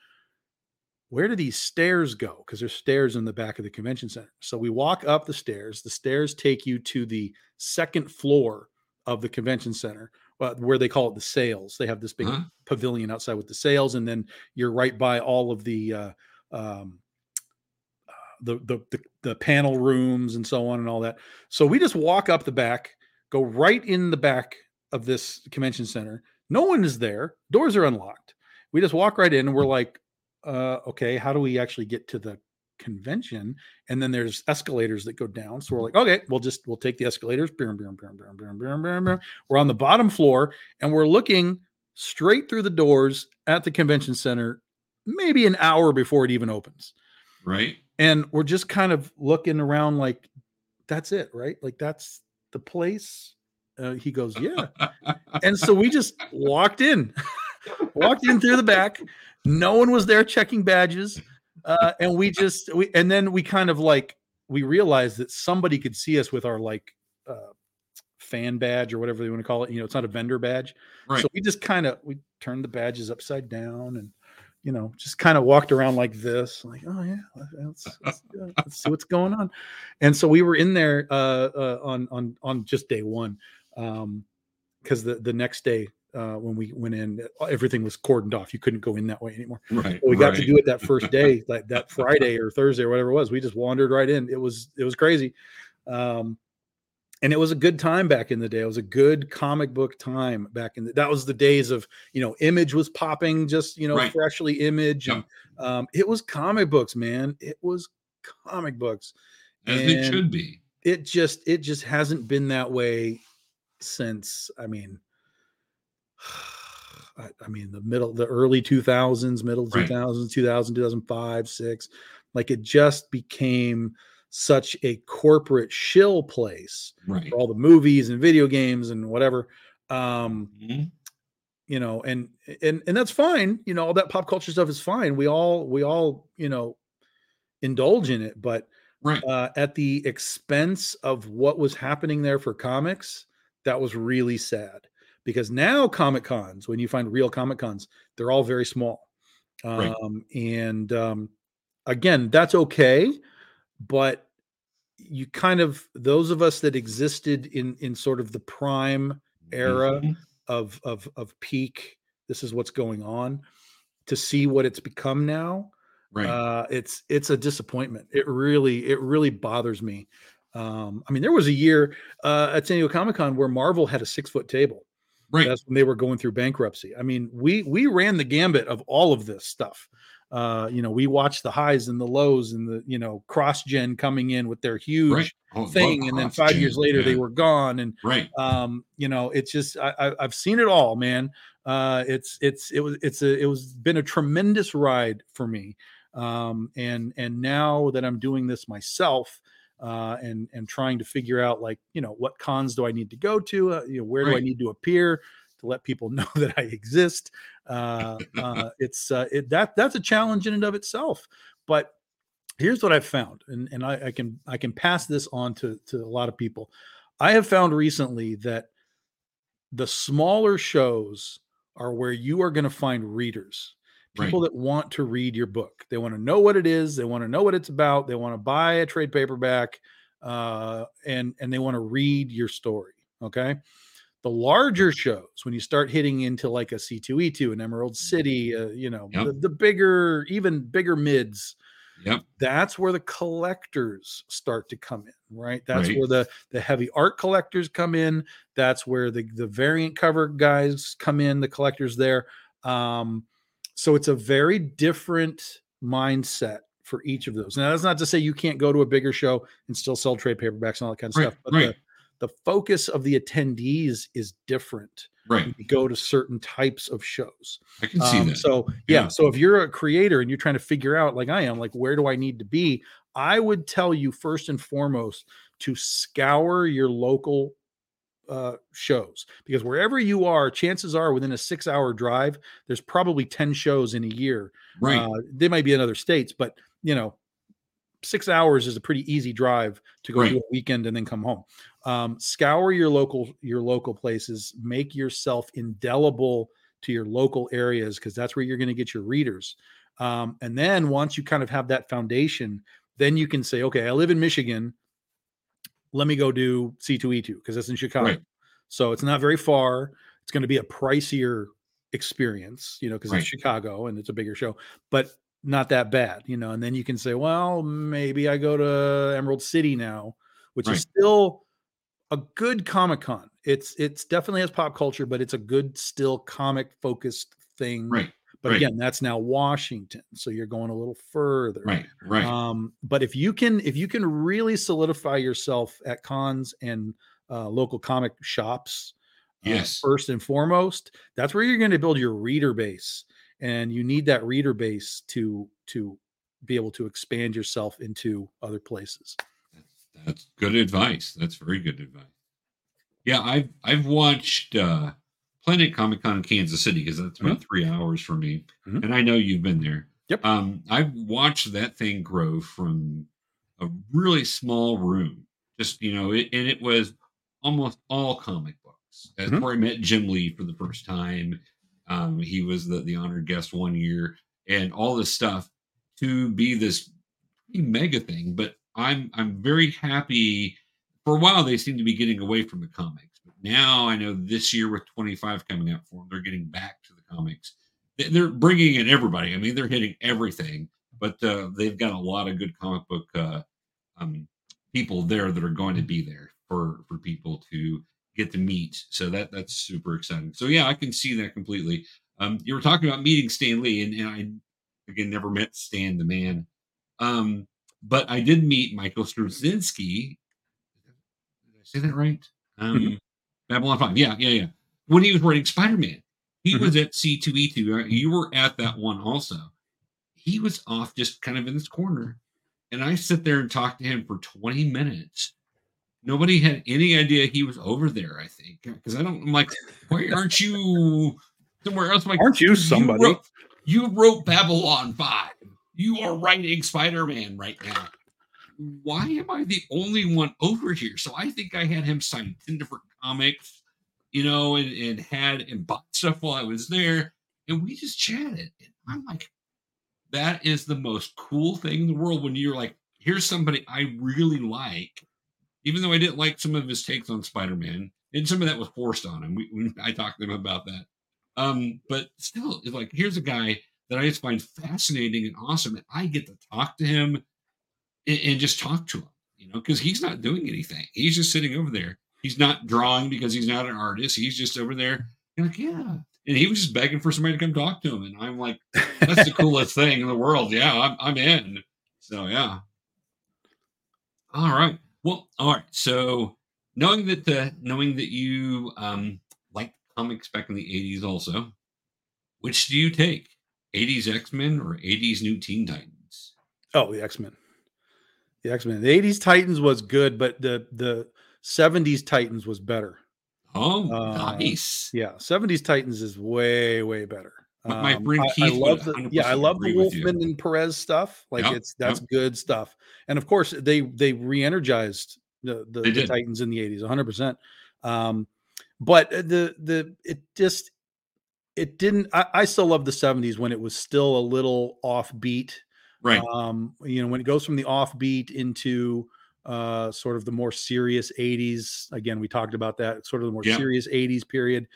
where do these stairs go? Because there's stairs in the back of the convention center. So we walk up the stairs. The stairs take you to the second floor of the convention center, uh, where they call it the sales. They have this big Uh-huh. pavilion outside with the sales, and then you're right by all of the uh, um, uh, the, the the the panel rooms and so on and all that. So we just walk up the back, go right in the back of this convention center. No one is there. Doors are unlocked. We just walk right in, and we're like, uh, okay, how do we actually get to the convention? And then there's escalators that go down. So we're like, okay, we'll just we'll take the escalators. We're on the bottom floor, and we're looking straight through the doors at the convention center, maybe an hour before it even opens. Right. And we're just kind of looking around like, that's it, right? Like that's the place. Uh, he goes, yeah. And so we just walked in, [LAUGHS] walked in through the back. No one was there checking badges. Uh, and we just, we, and then we kind of like, we realized that somebody could see us with our like uh, fan badge or whatever they want to call it. You know, it's not a vendor badge. Right. So we just kind of, we turned the badges upside down and, you know, just kind of walked around like this, like, oh yeah, let's, let's, [LAUGHS] uh, let's see what's going on. And so we were in there uh, uh, on on on just day one, um, because the the next day uh, when we went in, everything was cordoned off. You couldn't go in that way anymore. right. But we got to do it that first day, [LAUGHS] like that Friday or Thursday or whatever it was. We just wandered right in. It was it was crazy. Um, and it was a good time back in the day. It was a good comic book time back in the. That was the days of you know, Image was popping, just you know, Right. freshly Image, Yep. and um, it was comic books, man. It was comic books. As it should be. It just it just hasn't been that way since. I mean, [SIGHS] I, I mean the middle, the early two thousands, middle two Right. thousands, 2000, 2005, six. Like it just became such a corporate shill place Right. for all the movies and video games and whatever. Um, Mhm. you know, and and and that's fine. You know, all that pop culture stuff is fine. We all we all you know indulge in it, but Right. uh, at the expense of what was happening there for comics, that was really sad. Because now Comic Cons, when you find real Comic Cons, they're all very small. Right. Um, and um, again, that's okay, but you kind of those of us that existed in in sort of the prime era Mhm. of of of peak this is what's going on to see what it's become now Right. uh it's it's a disappointment it really it really bothers me um i mean there was a year uh at san diego comic-con where marvel had a six foot table right. that's when they were going through bankruptcy i mean we we ran the gambit of all of this stuff uh you know we watched the highs and the lows and the you know cross gen coming in with their huge Right. Oh, thing and then five years later they were gone and Right. um you know it's just I, I i've seen it all man uh it's it's it was it's a it was been a tremendous ride for me um and and now that i'm doing this myself uh and and trying to figure out like you know what cons do i need to go to? Uh, you know where do i need to appear to let people [LAUGHS] know that i exist? Uh, uh [LAUGHS] it's uh it, that that's a challenge in and of itself. But here's what I've found, and, and I, I can I can pass this on to, to a lot of people. I have found recently that the smaller shows are where you are going to find readers, people that want to read your book. They want to know what it is, they want to know what it's about, they want to buy a trade paperback, uh, and and they want to read your story. Okay. The larger shows, when you start hitting into like a C2E2, an Emerald City, uh, you know, Yep. the, the bigger, even bigger mids, Yep. that's where the collectors start to come in right that's Right. where the the heavy art collectors come in that's where the the variant cover guys come in the collectors there um so it's a very different mindset for each of those now that's not to say you can't go to a bigger show and still sell trade paperbacks and all that kind of Right, stuff but right. the, the focus of the attendees is different Right. you go to certain types of shows I can see um, that. So yeah. Yeah. so if you're a creator and you're trying to figure out, like I am, like where do I need to be? I would tell you first and foremost to scour your local uh, shows because wherever you are, chances are within a six hour drive, there's probably 10 shows in a year. Right. Uh, they might be in other states, but you know, six hours is a pretty easy drive to go Right. do a weekend and then come home. Um, scour your local your local places, make yourself indelible to your local areas because that's where you're going to get your readers. Um, and then once you kind of have that foundation, then you can say, okay, I live in Michigan. Let me go do C2E2 because that's in Chicago. Right. So it's not very far. It's going to be a pricier experience, you know, because Right. it's Chicago and it's a bigger show, but not that bad, you know. And then you can say, well, maybe I go to Emerald City now, which Right. is still a good Comic Con. It's it's definitely has pop culture, but it's a good still comic focused thing. Right. But right. again, that's now Washington, so you're going a little further. Right. Right. Um, but if you can, if you can really solidify yourself at cons and uh, local comic shops, uh, Yes. first and foremost, that's where you're going to build your reader base, and you need that reader base to to be able to expand yourself into other places. That's, that's good advice. That's very good advice. Yeah, I've I've watched uh Planet Comic Con in Kansas City because that's about three hours for me, Mhm. and I know you've been there. Yep. Um, I've watched that thing grow from a really small room, just you know, it, and it was almost all comic books. That's Mhm. where I met Jim Lee for the first time. Um, he was the the honored guest one year, and all this stuff to be this pretty mega thing. But I'm I'm very happy. For a while, they seem to be getting away from the comics, but now I know this year with 25 coming out for them, they're getting back to the comics. They- They're bringing in everybody. I mean, they're hitting everything, but uh, they've got a lot of good comic book uh, um, people there that are going to be there for for people to get to meet. So that that's super exciting. So yeah, I can see that completely. Um, you were talking about meeting Stan Lee, and, and I again never met Stan the man, um, but I did meet Michael Straczynski. Did I say that right? Um. Babylon Five. Yeah, yeah, yeah. When he was writing Spider Man, he Mhm. was at C two E two. You were at that one also. He was off just kind of in this corner, and I sit there and talk to him for twenty minutes. Nobody had any idea he was over there. I think because I don't. I'm like, why aren't you somewhere else? I'm like, Aren't you somebody? wrote, you wrote Babylon 5. You are writing Spider Man right now. Why am I the only one over here? So I think I had him sign 10 different comics, you know, and, and had and bought stuff while I was there. And we just chatted. And I'm like, that is the most cool thing in the world when you're like, here's somebody I really like, even though I didn't like some of his takes on Spider Man. And some of that was forced on him. We, I talked to him about that. Um, but still, it's like here's a guy that I just find fascinating and awesome, and I get to talk to him and, and just talk to him, you know, because he's not doing anything. He's just sitting over there. He's not drawing because he's not an artist. He's just over there, and like, yeah. And he was just begging for somebody to come talk to him, and I'm like, that's the [LAUGHS] coolest thing in the world. Yeah, I'm, I'm in. So yeah. All right. Well, all right. So knowing that the knowing that you um liked comics back in the 80s also, which do you take? 80s X-Men or 80s New Teen Titans? Oh, the X Men. The X Men. The '80s Titans was good, but the the '70s Titans was better. Oh, Uh, nice. Yeah, '70s Titans is way way better. My- my Um, friend I- I, Keith would love the yeah, I love the agree with you. Wolfman and Perez stuff. Like Yep, it's that's good stuff. And of course, they they re-energized the the, the. Titans in the '80s, 100. percent Um, but the the it just it didn't. I, I still love the '70s when it was still a little offbeat Right. um you know when it goes from the offbeat into uh sort of the more serious 80s again we talked about that sort of the more Yeah. serious 80s period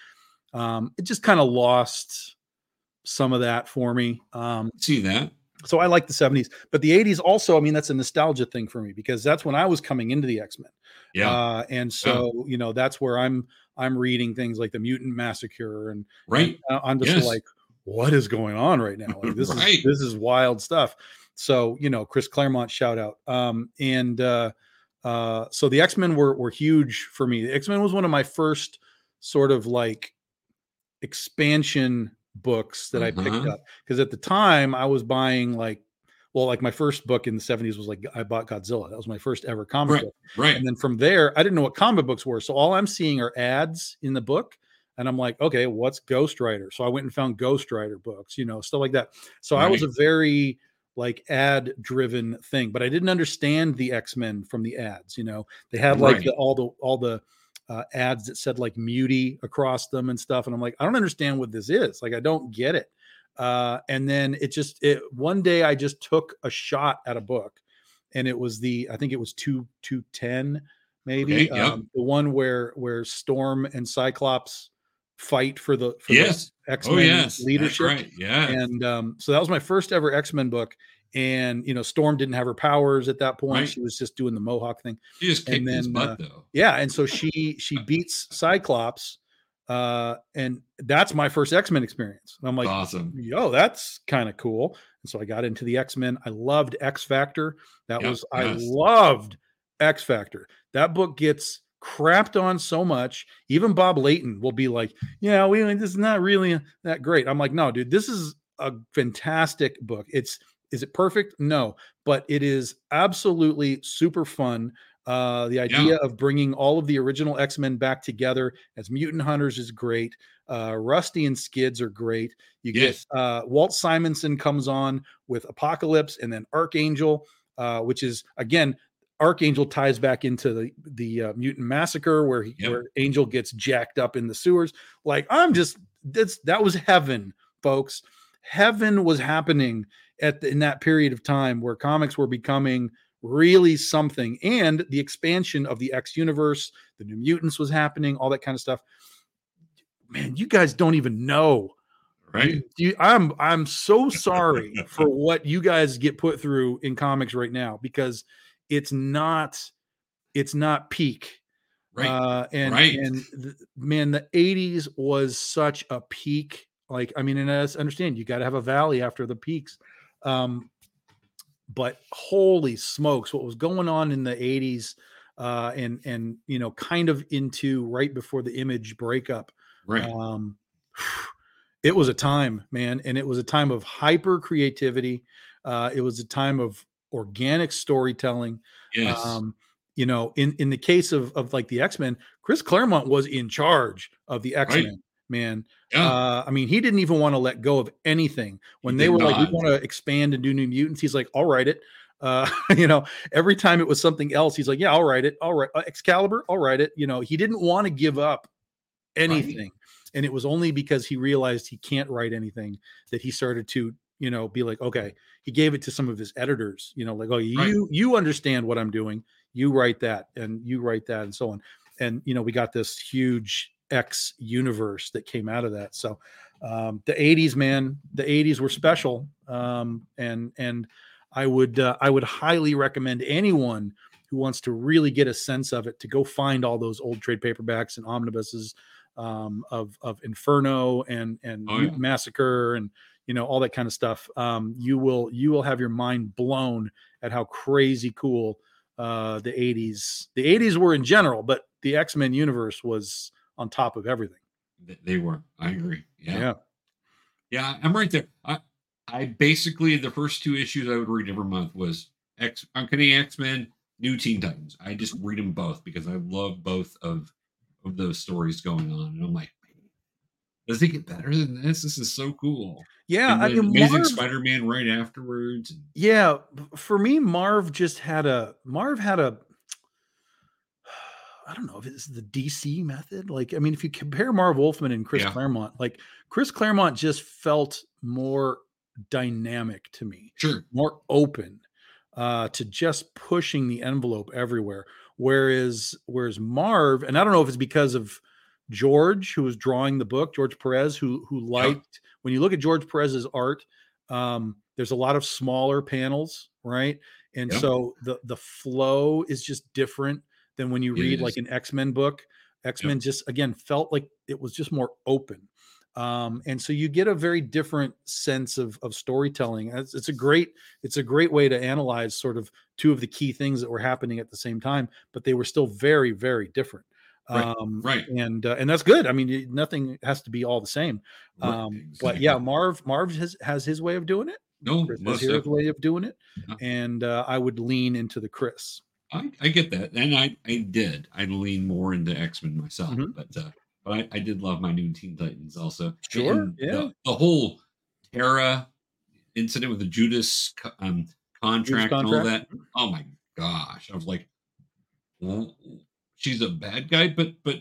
um it just kind of lost some of that for me um See that? so i like the 70s but the 80s also i mean that's a nostalgia thing for me because that's when i was coming into the x-men Yeah. uh and so you know that's where i'm i'm reading things like the mutant massacre and right. and I- I'm just Yes. like, what is going on right now? Like, this [LAUGHS] Right. is this is wild stuff. So you know, Chris Claremont shout out. Um, and uh, uh, so the X Men were were huge for me. The X Men was one of my first sort of like expansion books that I picked Uh-huh. up because at the time I was buying like well, like my first book in the 70s was like I bought Godzilla. That was my first ever comic Right. book. Right. And then from there, I didn't know what comic books were. So all I'm seeing are ads in the book. And I'm like, okay, what's Ghost Rider? So I went and found Ghost Rider books, you know, stuff like that. So I was a very like ad driven thing, but I didn't understand the X Men from the ads. You know, they had like Right. the, all the all the uh, ads that said like Muty across them and stuff, and I'm like, I don't understand what this is. Like, I don't get it. Uh, and then it just it one day I just took a shot at a book, and it was the I think it was two two ten maybe Okay, um, the one where where Storm and Cyclops fight for the for Yes. the X Oh Men yes. Leadership right. Yeah. and um, so that was my first ever x-men book and you know storm didn't have her powers at that point Right. she was just doing the mohawk thing She just and kicked his then, butt uh, though. yeah and so she she [LAUGHS] beats cyclops uh and that's my first x-men experience and i'm like awesome. yo that's kind of cool and so i got into the x-men i loved x factor that Yep, was i loved x factor that book gets crapped on so much even bob layton will be like yeah we this is not really that great. I'm like no dude this is a fantastic book. It's is it perfect? No but it is absolutely super fun. Uh the idea of bringing all of the original x-men back together as mutant hunters is great. Uh rusty and skids are great. You Yes. get uh walt simonson comes on with apocalypse and then archangel uh which is again archangel ties back into the the uh, mutant massacre where he, Yep. where angel gets jacked up in the sewers like i'm just that's that was heaven folks heaven was happening at the, in that period of time where comics were becoming really something and the expansion of the x universe the new mutants was happening all that kind of stuff man you guys don't even know Right. you- you- i'm i'm so [LAUGHS] sorry for what you guys get put through in comics right now because it's not it's not peak Right. uh, and Right. and th- man, the '80s was such a peak. Like, I mean, and I s- understand you got to have a valley after the peaks. Um, but holy smokes, what was going on in the '80s, uh, and and you know, kind of into right before the image breakup. right. Um, [SIGHS] it was a time, man, and it was a time of hyper creativity. Uh, it was a time of organic storytelling yes. um you know in in the case of of like the x-men chris claremont was in charge of the x-men man. Yeah. uh i mean he didn't even want to let go of anything. When He they were like we want to expand and do new mutants he's like i'll write it. Uh [LAUGHS] you know every time it was something else he's like yeah i'll write it. All right uh, excalibur i'll write it. You know he didn't want to give up anything and it was only because he realized he can't write anything that he started to you know be like okay he gave it to some of his editors you know like oh you Right. you understand what i'm doing you write that and you write that and so on and you know we got this huge x universe that came out of that so um the 80s man the 80s were special um and and i would uh, i would highly recommend anyone who wants to really get a sense of it to go find all those old trade paperbacks and omnibuses um of of inferno and and Oh, yeah. massacre and you know all that kind of stuff um you will you will have your mind blown at how crazy cool uh the 80s the 80s were in general but the x-men universe was on top of everything They were. I agree. Yeah. yeah Yeah, I'm right there. I, I basically the first two issues I would read every month was X Uncanny X Men, New Teen Titans. I just read them both because I love both of of those stories going on, and I'm like, does it get better than this? This is so cool. yeah i mean Amazing Marv- Spider-Man right afterwards. yeah for me marv just had a marv had a [SIGHS] i don't know if it's the dc method like i mean if you compare marv wolfman and chris Yeah. claremont like chris claremont just felt more dynamic to me Sure. more open uh, to just pushing the envelope everywhere. Whereas, whereas Marv, and I don't know if it's because of George, who was drawing the book, George Perez, who who liked when you look at George Perez's art, um, there's a lot of smaller panels, right? And Yeah. so the the flow is just different than when you It read is. like an X Men book. X Men just again felt like it was just more open um, and so you get a very different sense of of storytelling. It's, it's a great it's a great way to analyze sort of two of the key things that were happening at the same time, but they were still very very different. Right, Um, right. and uh, and that's good. I mean, nothing has to be all the same. Right, Um, but yeah. Marv Marv has has his way of doing it, No, Chris Hera's definitely. way of doing it, and uh, I would lean into the Chris. I, I get that, and I I did. I lean more into X Men myself, Mhm. but uh, but I, I did love my new Teen Titans also. Sure, And yeah. The, the whole Terra incident with the Judas um, contract, and all that. Oh my gosh! I was like, well, she's a bad guy, but but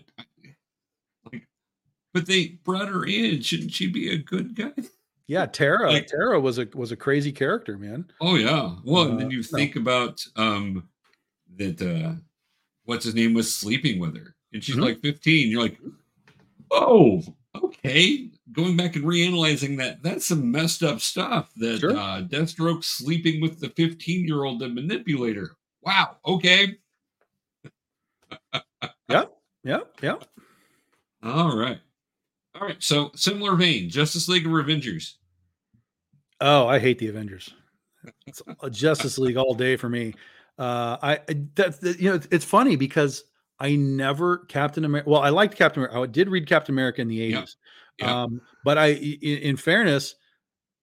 like, but they brought her in. Shouldn't she be a good guy? Yeah, Terra. Like- Terra was a was a crazy character, man. Oh yeah. Well, and Uh, then you no. think about um that uh what's his name was sleeping with her, and she's Mhm. like 15. You're like, oh, okay. Going back and reanalyzing that, that's some messed up stuff. That Sure. uh Deathstroke sleeping with the 15 year old to manipulate her. Wow. Okay. Yeah, yeah. Yeah. All right. All right. So similar vein, Justice League of Avengers? Oh, I hate the Avengers. [LAUGHS] It's a Justice League all day for me. Uh, I that, that- you know it's, it's funny because I never Captain America. Well, I liked Captain America. I did read Captain America in the Yep, eighties, yep. um, but I, i- in fairness,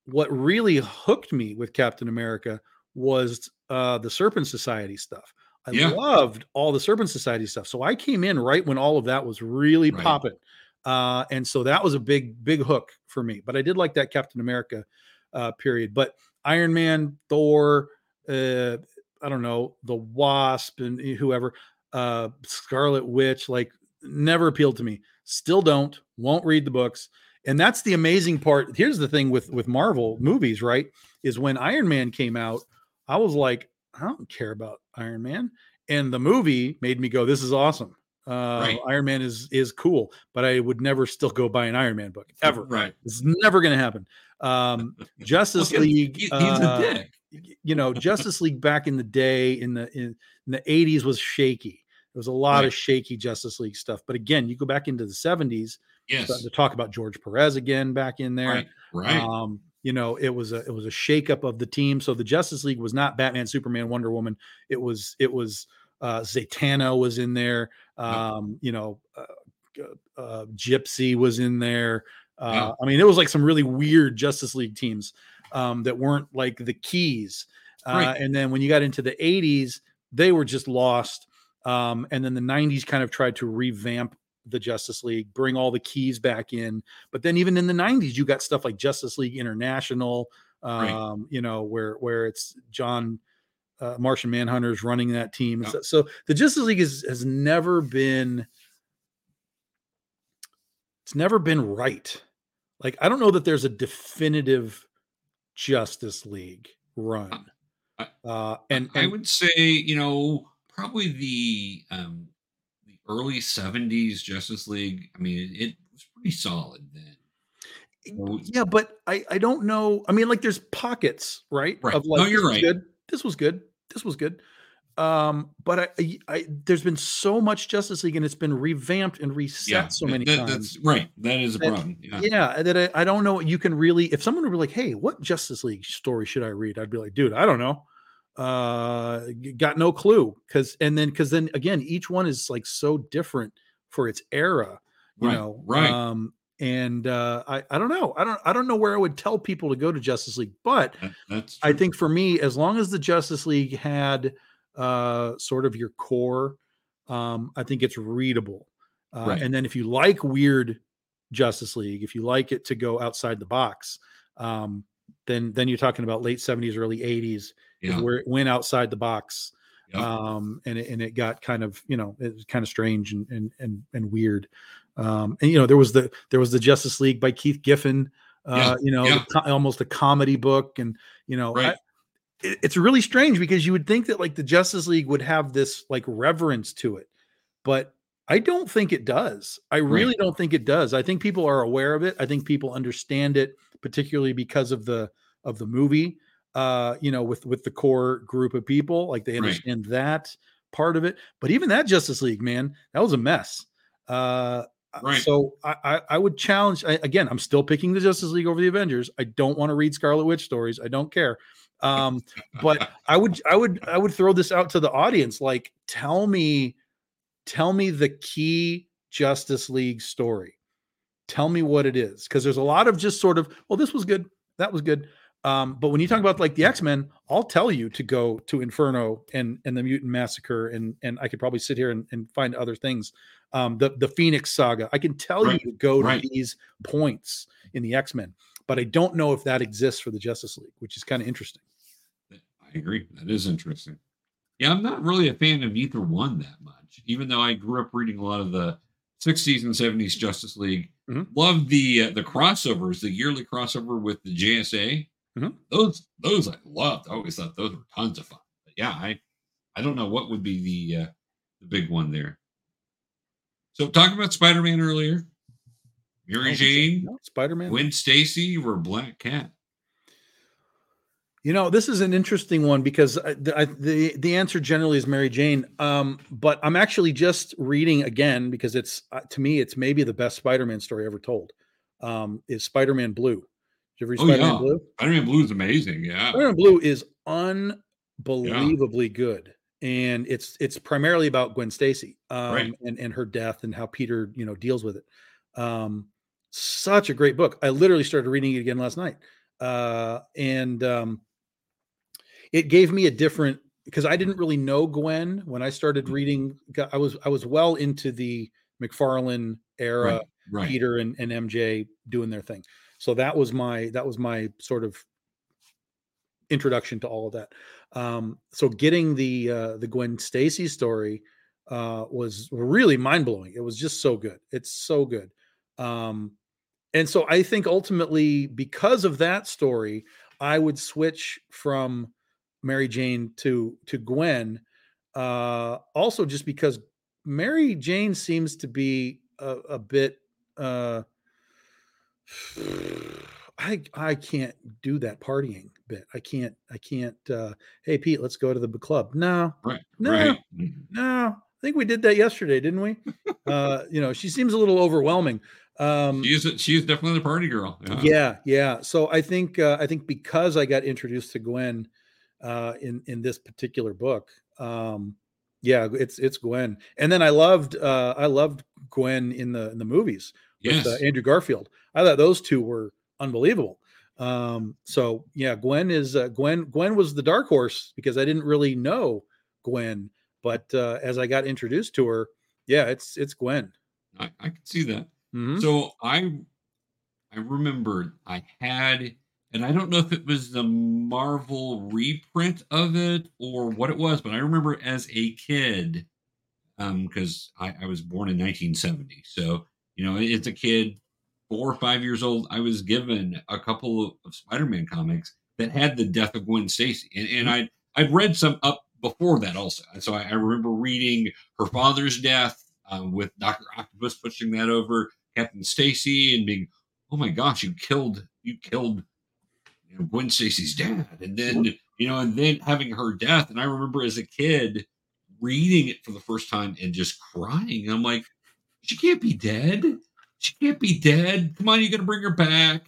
what really hooked me with Captain America was uh, the Serpent Society stuff. I Yeah. loved all the Serpent Society stuff. So I came in right when all of that was really Right. popping. Uh, and so that was a big, big hook for me. But I did like that Captain America uh, period. But Iron Man, Thor, uh, I don't know, the Wasp, and whoever, uh, Scarlet Witch, like never appealed to me. Still don't. Won't read the books. And that's the amazing part. Here's the thing with with Marvel movies, right? Is when Iron Man came out, I was like, I don't care about Iron Man, and the movie made me go, "This is awesome." Uh, Right. Iron Man is is cool, but I would never still go buy an Iron Man book ever. Right. It's never going to happen. Um, [LAUGHS] Justice Look, League, he- he's uh, a dick. you know, Justice League back in the day in the in, in the 80s was shaky. There was a lot Right. of shaky Justice League stuff. But again, you go back into the 70s, Yes. to talk about George Perez again back in there. Right. Right. Um, you know, it was a it was a shakeup of the team. So the Justice League was not Batman, Superman, Wonder Woman. It was it was uh Zatanna was in there. Um, you know, uh, uh, uh, Gypsy was in there. Uh. I mean, it was like some really weird Justice League teams um, that weren't like the keys. Uh, Right. And then when you got into the 80s, they were just lost. Um, and then the 90s kind of tried to revamp the Justice League, bring all the keys back in. But then even in the 90s, you got stuff like Justice League International, um, Right. you know, where where it's John uh, Martian Manhunter's running that team. Yeah. stuff. So the Justice League is, has never been it's never been right. Like I don't know that there's a definitive Justice League run. Uh, and, I would say, you know, probably the um early 70s Justice League. I mean, it was pretty solid then. So- yeah, but I I don't know. I mean, like there's pockets, right? Right. Of No, like you're this was right. good. This was good. This was good. Um, but I, I, I there's been so much Justice League and it's been revamped and reset so many that- times. That's right. That is a That- problem. Yeah. yeah that I, I don't know you can really if someone would be like hey what justice league story should i read i'd be like dude i don't know uh got no clue because and then because then again each one is like so different for its era you Right, know right. um and uh i i don't know i don't i don't know where i would tell people to go to justice league but That- that's I think for me, as long as the Justice League had uh, sort of your core, um, I think it's readable. Uh, Right. And then if you like weird Justice League, if you like it to go outside the box, um, then then you're talking about late 70s, early 80s, is yeah. where it went outside the box. Yep. Um, and it, and it got kind of you know it was kind of strange and and and, and weird. Um, and you know there was the there was the Justice League by Keith Giffen. Uh, Yeah, you know, yeah. co- almost a comedy book, and you know, I- Right. it- it's really strange because you would think that like the Justice League would have this like reverence to it, but I don't think it does. I really don't think it does. I think people are aware of it. I think people understand it, particularly because of the of the movie. Uh, you know, with with the core group of people, like they Right. understand that part of it. But even that Justice League, man, that was a mess. Uh, Right. So I, I, I would challenge I, again. I'm still picking the Justice League over the Avengers. I don't want to read Scarlet Witch stories. I don't care. Um, but [LAUGHS] I would I would I would throw this out to the audience. Like, tell me, tell me the key Justice League story. Tell me what it is, because there's a lot of just sort of, well, this was good, that was good. Um, but when you talk about like the X Men, I'll tell you to go to Inferno and and the Mutant Massacre, and and I could probably sit here and, and find other things. Um, the the Phoenix Saga, I can tell Right, you to go right. to these points in the X Men, but I don't know if that exists for the Justice League, which is kind of interesting. I agree. That is interesting. Yeah, I'm not really a fan of either one that much, even though I grew up reading a lot of the 60s and 70s Justice League. Mhm. Loved the uh, the crossovers, the yearly crossover with the JSA. Mhm. Those those I loved. I always thought those were tons of fun. But yeah, I I don't know what would be the uh, the big one there. So talking about Spider-Man earlier, Mary Jane, Spider Man. Gwen Stacy, or Black Cat. You know, this is an interesting one because I- the I, the the answer generally is Mary Jane. Um, but I'm actually just reading again because it's uh, to me it's maybe the best Spider-Man story ever told. Um, is Spider-Man Blue? You ever read Oh, Spider-Man yeah. Blue? Spider-Man Blue is amazing. Yeah. Spider-Man Blue is unbelievably good, and it's it's primarily about Gwen Stacy um, Right. and and her death and how Peter you know deals with it. Um, such a great book. I literally started reading it again last night, uh, and um, it gave me a different because I didn't really know Gwen when I started Mm-hmm. reading. I was I was well into the McFarlane era. Right. Right. Peter and, and MJ doing their thing. So that was my that was my sort of introduction to all of that. Um, so getting the uh, the Gwen Stacy story uh, was really mind blowing. It was just so good. It's so good. Um, and so I think ultimately because of that story, I would switch from Mary Jane to to Gwen. Uh, also, just because Mary Jane seems to be a, a bit. Uh, [SIGHS] I I can't do that partying bit. I can't. I can't. Uh, hey Pete, let's go to the club. No, Right. No. Right. Mhm. no. I think we did that yesterday, didn't we? uh, you know, she seems a little overwhelming. Um, She's she's definitely the party girl. yeah yeah so i think uh, i think because i got introduced to gwen uh in in this particular book um yeah it's it's gwen and then i loved uh i loved gwen in the in the movies Yes. with uh, andrew garfield i thought those two were unbelievable um so yeah gwen is uh, gwen gwen was the dark horse because i didn't really know gwen but uh as i got introduced to her yeah it's it's gwen I, I can see that. Mhm. So I I remembered I had and I don't know if it was the Marvel reprint of it or what it was, but I remember as a kid, um, because I, I was born in 1970. So, you know, as a kid, four or five years old, I was given a couple of, of Spider-Man comics that had the death of Gwen Stacy. And, and I'd I'd read some up before that also. So I, I remember reading her father's death um, with Doctor Octopus pushing that over Captain Stacy and being, oh my gosh, you killed you killed you know, Gwen Stacy's dad, and then you know, and then having her death. And I remember as a kid reading it for the first time and just crying. And I'm like, she can't be dead. She can't be dead. Come on, you got to bring her back.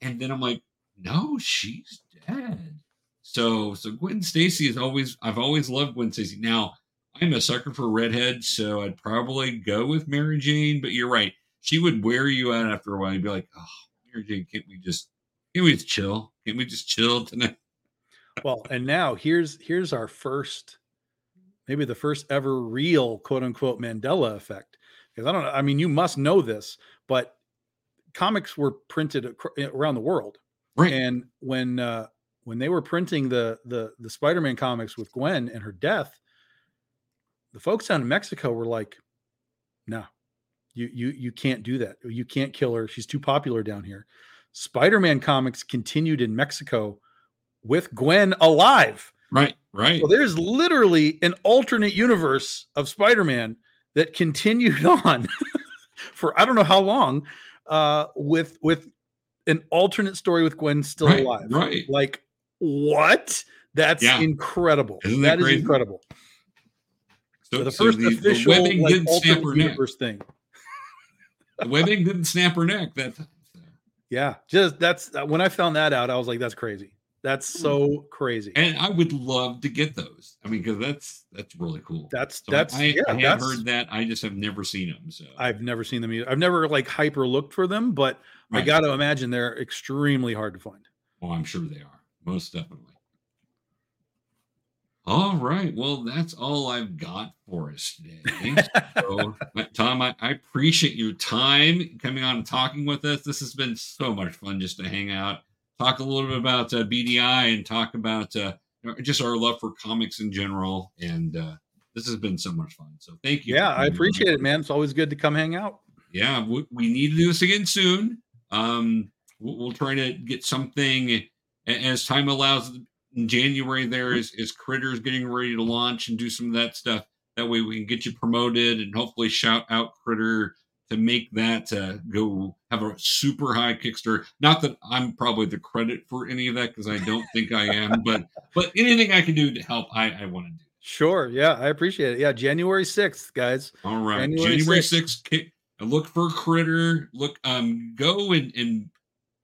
And then I'm like, no, she's dead. So, so Gwen Stacy is always. I've always loved Gwen Stacy. Now, I'm a sucker for redhead, so I'd probably go with Mary Jane. But you're right; she would wear you out after a while. You'd be like, "Oh, Mary Jane, can't we just, can't we just chill? Can't we just chill [LAUGHS] tonight?" well and now here's here's our first maybe the first ever real quote unquote mandela effect because i don't know i mean you must know this but comics were printed acro- around the world Right? and when uh when they were printing the the the spider-man comics with gwen and her death the folks down in mexico were like no you you you can't do that you can't kill her she's too popular down here spider-man comics continued in mexico with gwen alive right? Right? so there's literally an alternate universe of Spider-Man that continued [LAUGHS] on [LAUGHS] for I don't know how long, uh, with with an alternate story with Gwen still Right, alive. right. Like what? That's Yeah. incredible. Isn't that that is incredible. So, the so first the, the official webbing like, didn't snap her neck. thing. The webbing didn't snap her neck that time. Yeah, just that's uh, when I found that out. I was like, that's crazy. That's Hmm. so crazy. And I would love to get those. I mean, because that's that's really cool. that's So that's I, yeah. I have heard that. I just have never seen them. So I've never seen them either. I've never like hyper looked for them, but I got to imagine they're extremely hard to find. Oh, I'm sure they are. Most definitely. All right. Well, that's all I've got for us today. so, [LAUGHS] Tom, I, I, appreciate your time coming on and talking with us. This has been so much fun just to hang out, talk a little bit about uh, BDI, and talk about uh, just our love for comics in general. And uh, this has been so much fun. So, thank you. Yeah, I appreciate it, man. It's always good to come hang out. Yeah, we, we need to do this again soon. Um, we'll, we'll try to get something as time allows in January there is is critters getting ready to launch and do some of that stuff. That way we can get you promoted and hopefully shout out critter to make that uh, go have a super high Kickstarter. Not that I'm probably the credit for any of that because I don't think I am, [LAUGHS] but but anything I can do to help, I, I want to do. Sure. Yeah, I appreciate it. Yeah, January 6th, guys. All right. January, January 6th. 6th look for critter. Look, um, go and and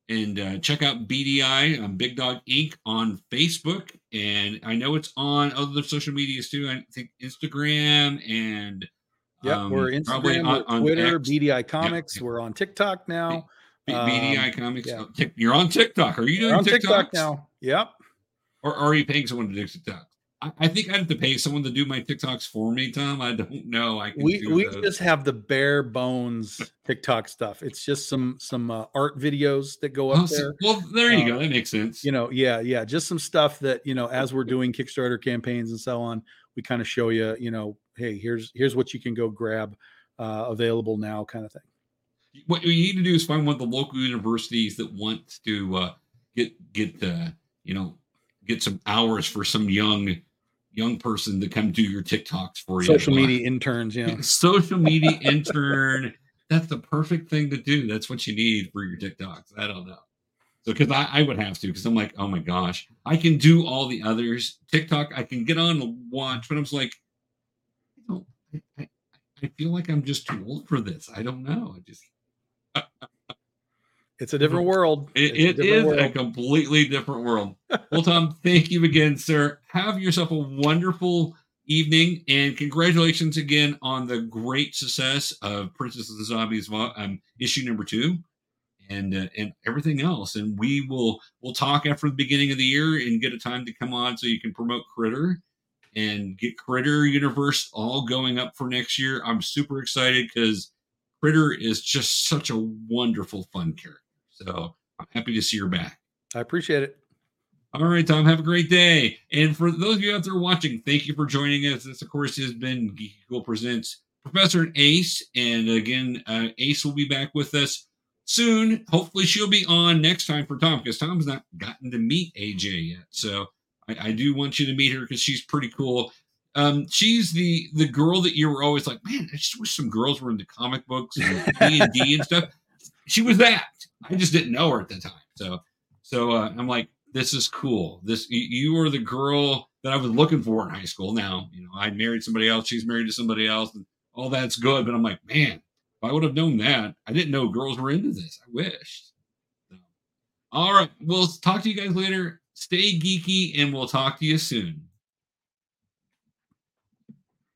and uh, check out BDI um, Big Dog Ink. on Facebook, and I know it's on other social medias too. I think Instagram and yeah, um, we're Instagram, on, on Twitter, X. BDI Comics. We're on TikTok now. B- BDI um, Comics. Yeah. Oh, you're on TikTok. Are you doing on TikTok now? Yep. Or are you paying someone to do TikTok? I think I have to pay someone to do my TikToks for me, Tom. I don't know. I we we those. just have the bare bones TikTok stuff. It's just some some uh, art videos that go up oh, there. Well, there you um, go. That makes sense. You know, yeah, yeah. Just some stuff that you know, as we're doing Kickstarter campaigns and so on, we kind of show you. You know, hey, here's here's what you can go grab, uh, available now, kind of thing. What you need to do is find one of the local universities that wants to uh, get get uh, you know get some hours for some young young person to come do your TikToks for you. Social media interns, yeah. [LAUGHS] Social media intern. That's the perfect thing to do. That's what you need for your TikToks. I don't know. So, because I, I would have to, because I'm like, oh my gosh, I can do all the others. TikTok, I can get on and watch, but I'm like, I, I, I feel like I'm just too old for this. I don't know. I just. [LAUGHS] It's a different world. It, it a is world. a completely different world. [LAUGHS] well, Tom, thank you again, sir. Have yourself a wonderful evening and congratulations again on the great success of Princess of the Zombies um, issue number two and uh, and everything else. And we will we'll talk after the beginning of the year and get a time to come on so you can promote Critter and get Critter Universe all going up for next year. I'm super excited because Critter is just such a wonderful, fun character. So I'm happy to see you're back. I appreciate it. All right, Tom. Have a great day. And for those of you out there watching, thank you for joining us. This, of course, has been Geeky KOOL Presents Professor Ace. And again, uh, Ace will be back with us soon. Hopefully, she'll be on next time for Tom because Tom's not gotten to meet AJ yet. So I, I do want you to meet her because she's pretty cool. Um, she's the the girl that you were always like, man, I just wish some girls were into comic books and [LAUGHS] D and D and stuff. She was that. I just didn't know her at the time. So, so uh, I'm like, this is cool. This you were the girl that I was looking for in high school. Now, you know, I married somebody else. She's married to somebody else, and all that's good. But I'm like, man, if I would have known that, I didn't know girls were into this. I wish. So, all right, we'll talk to you guys later. Stay geeky, and we'll talk to you soon.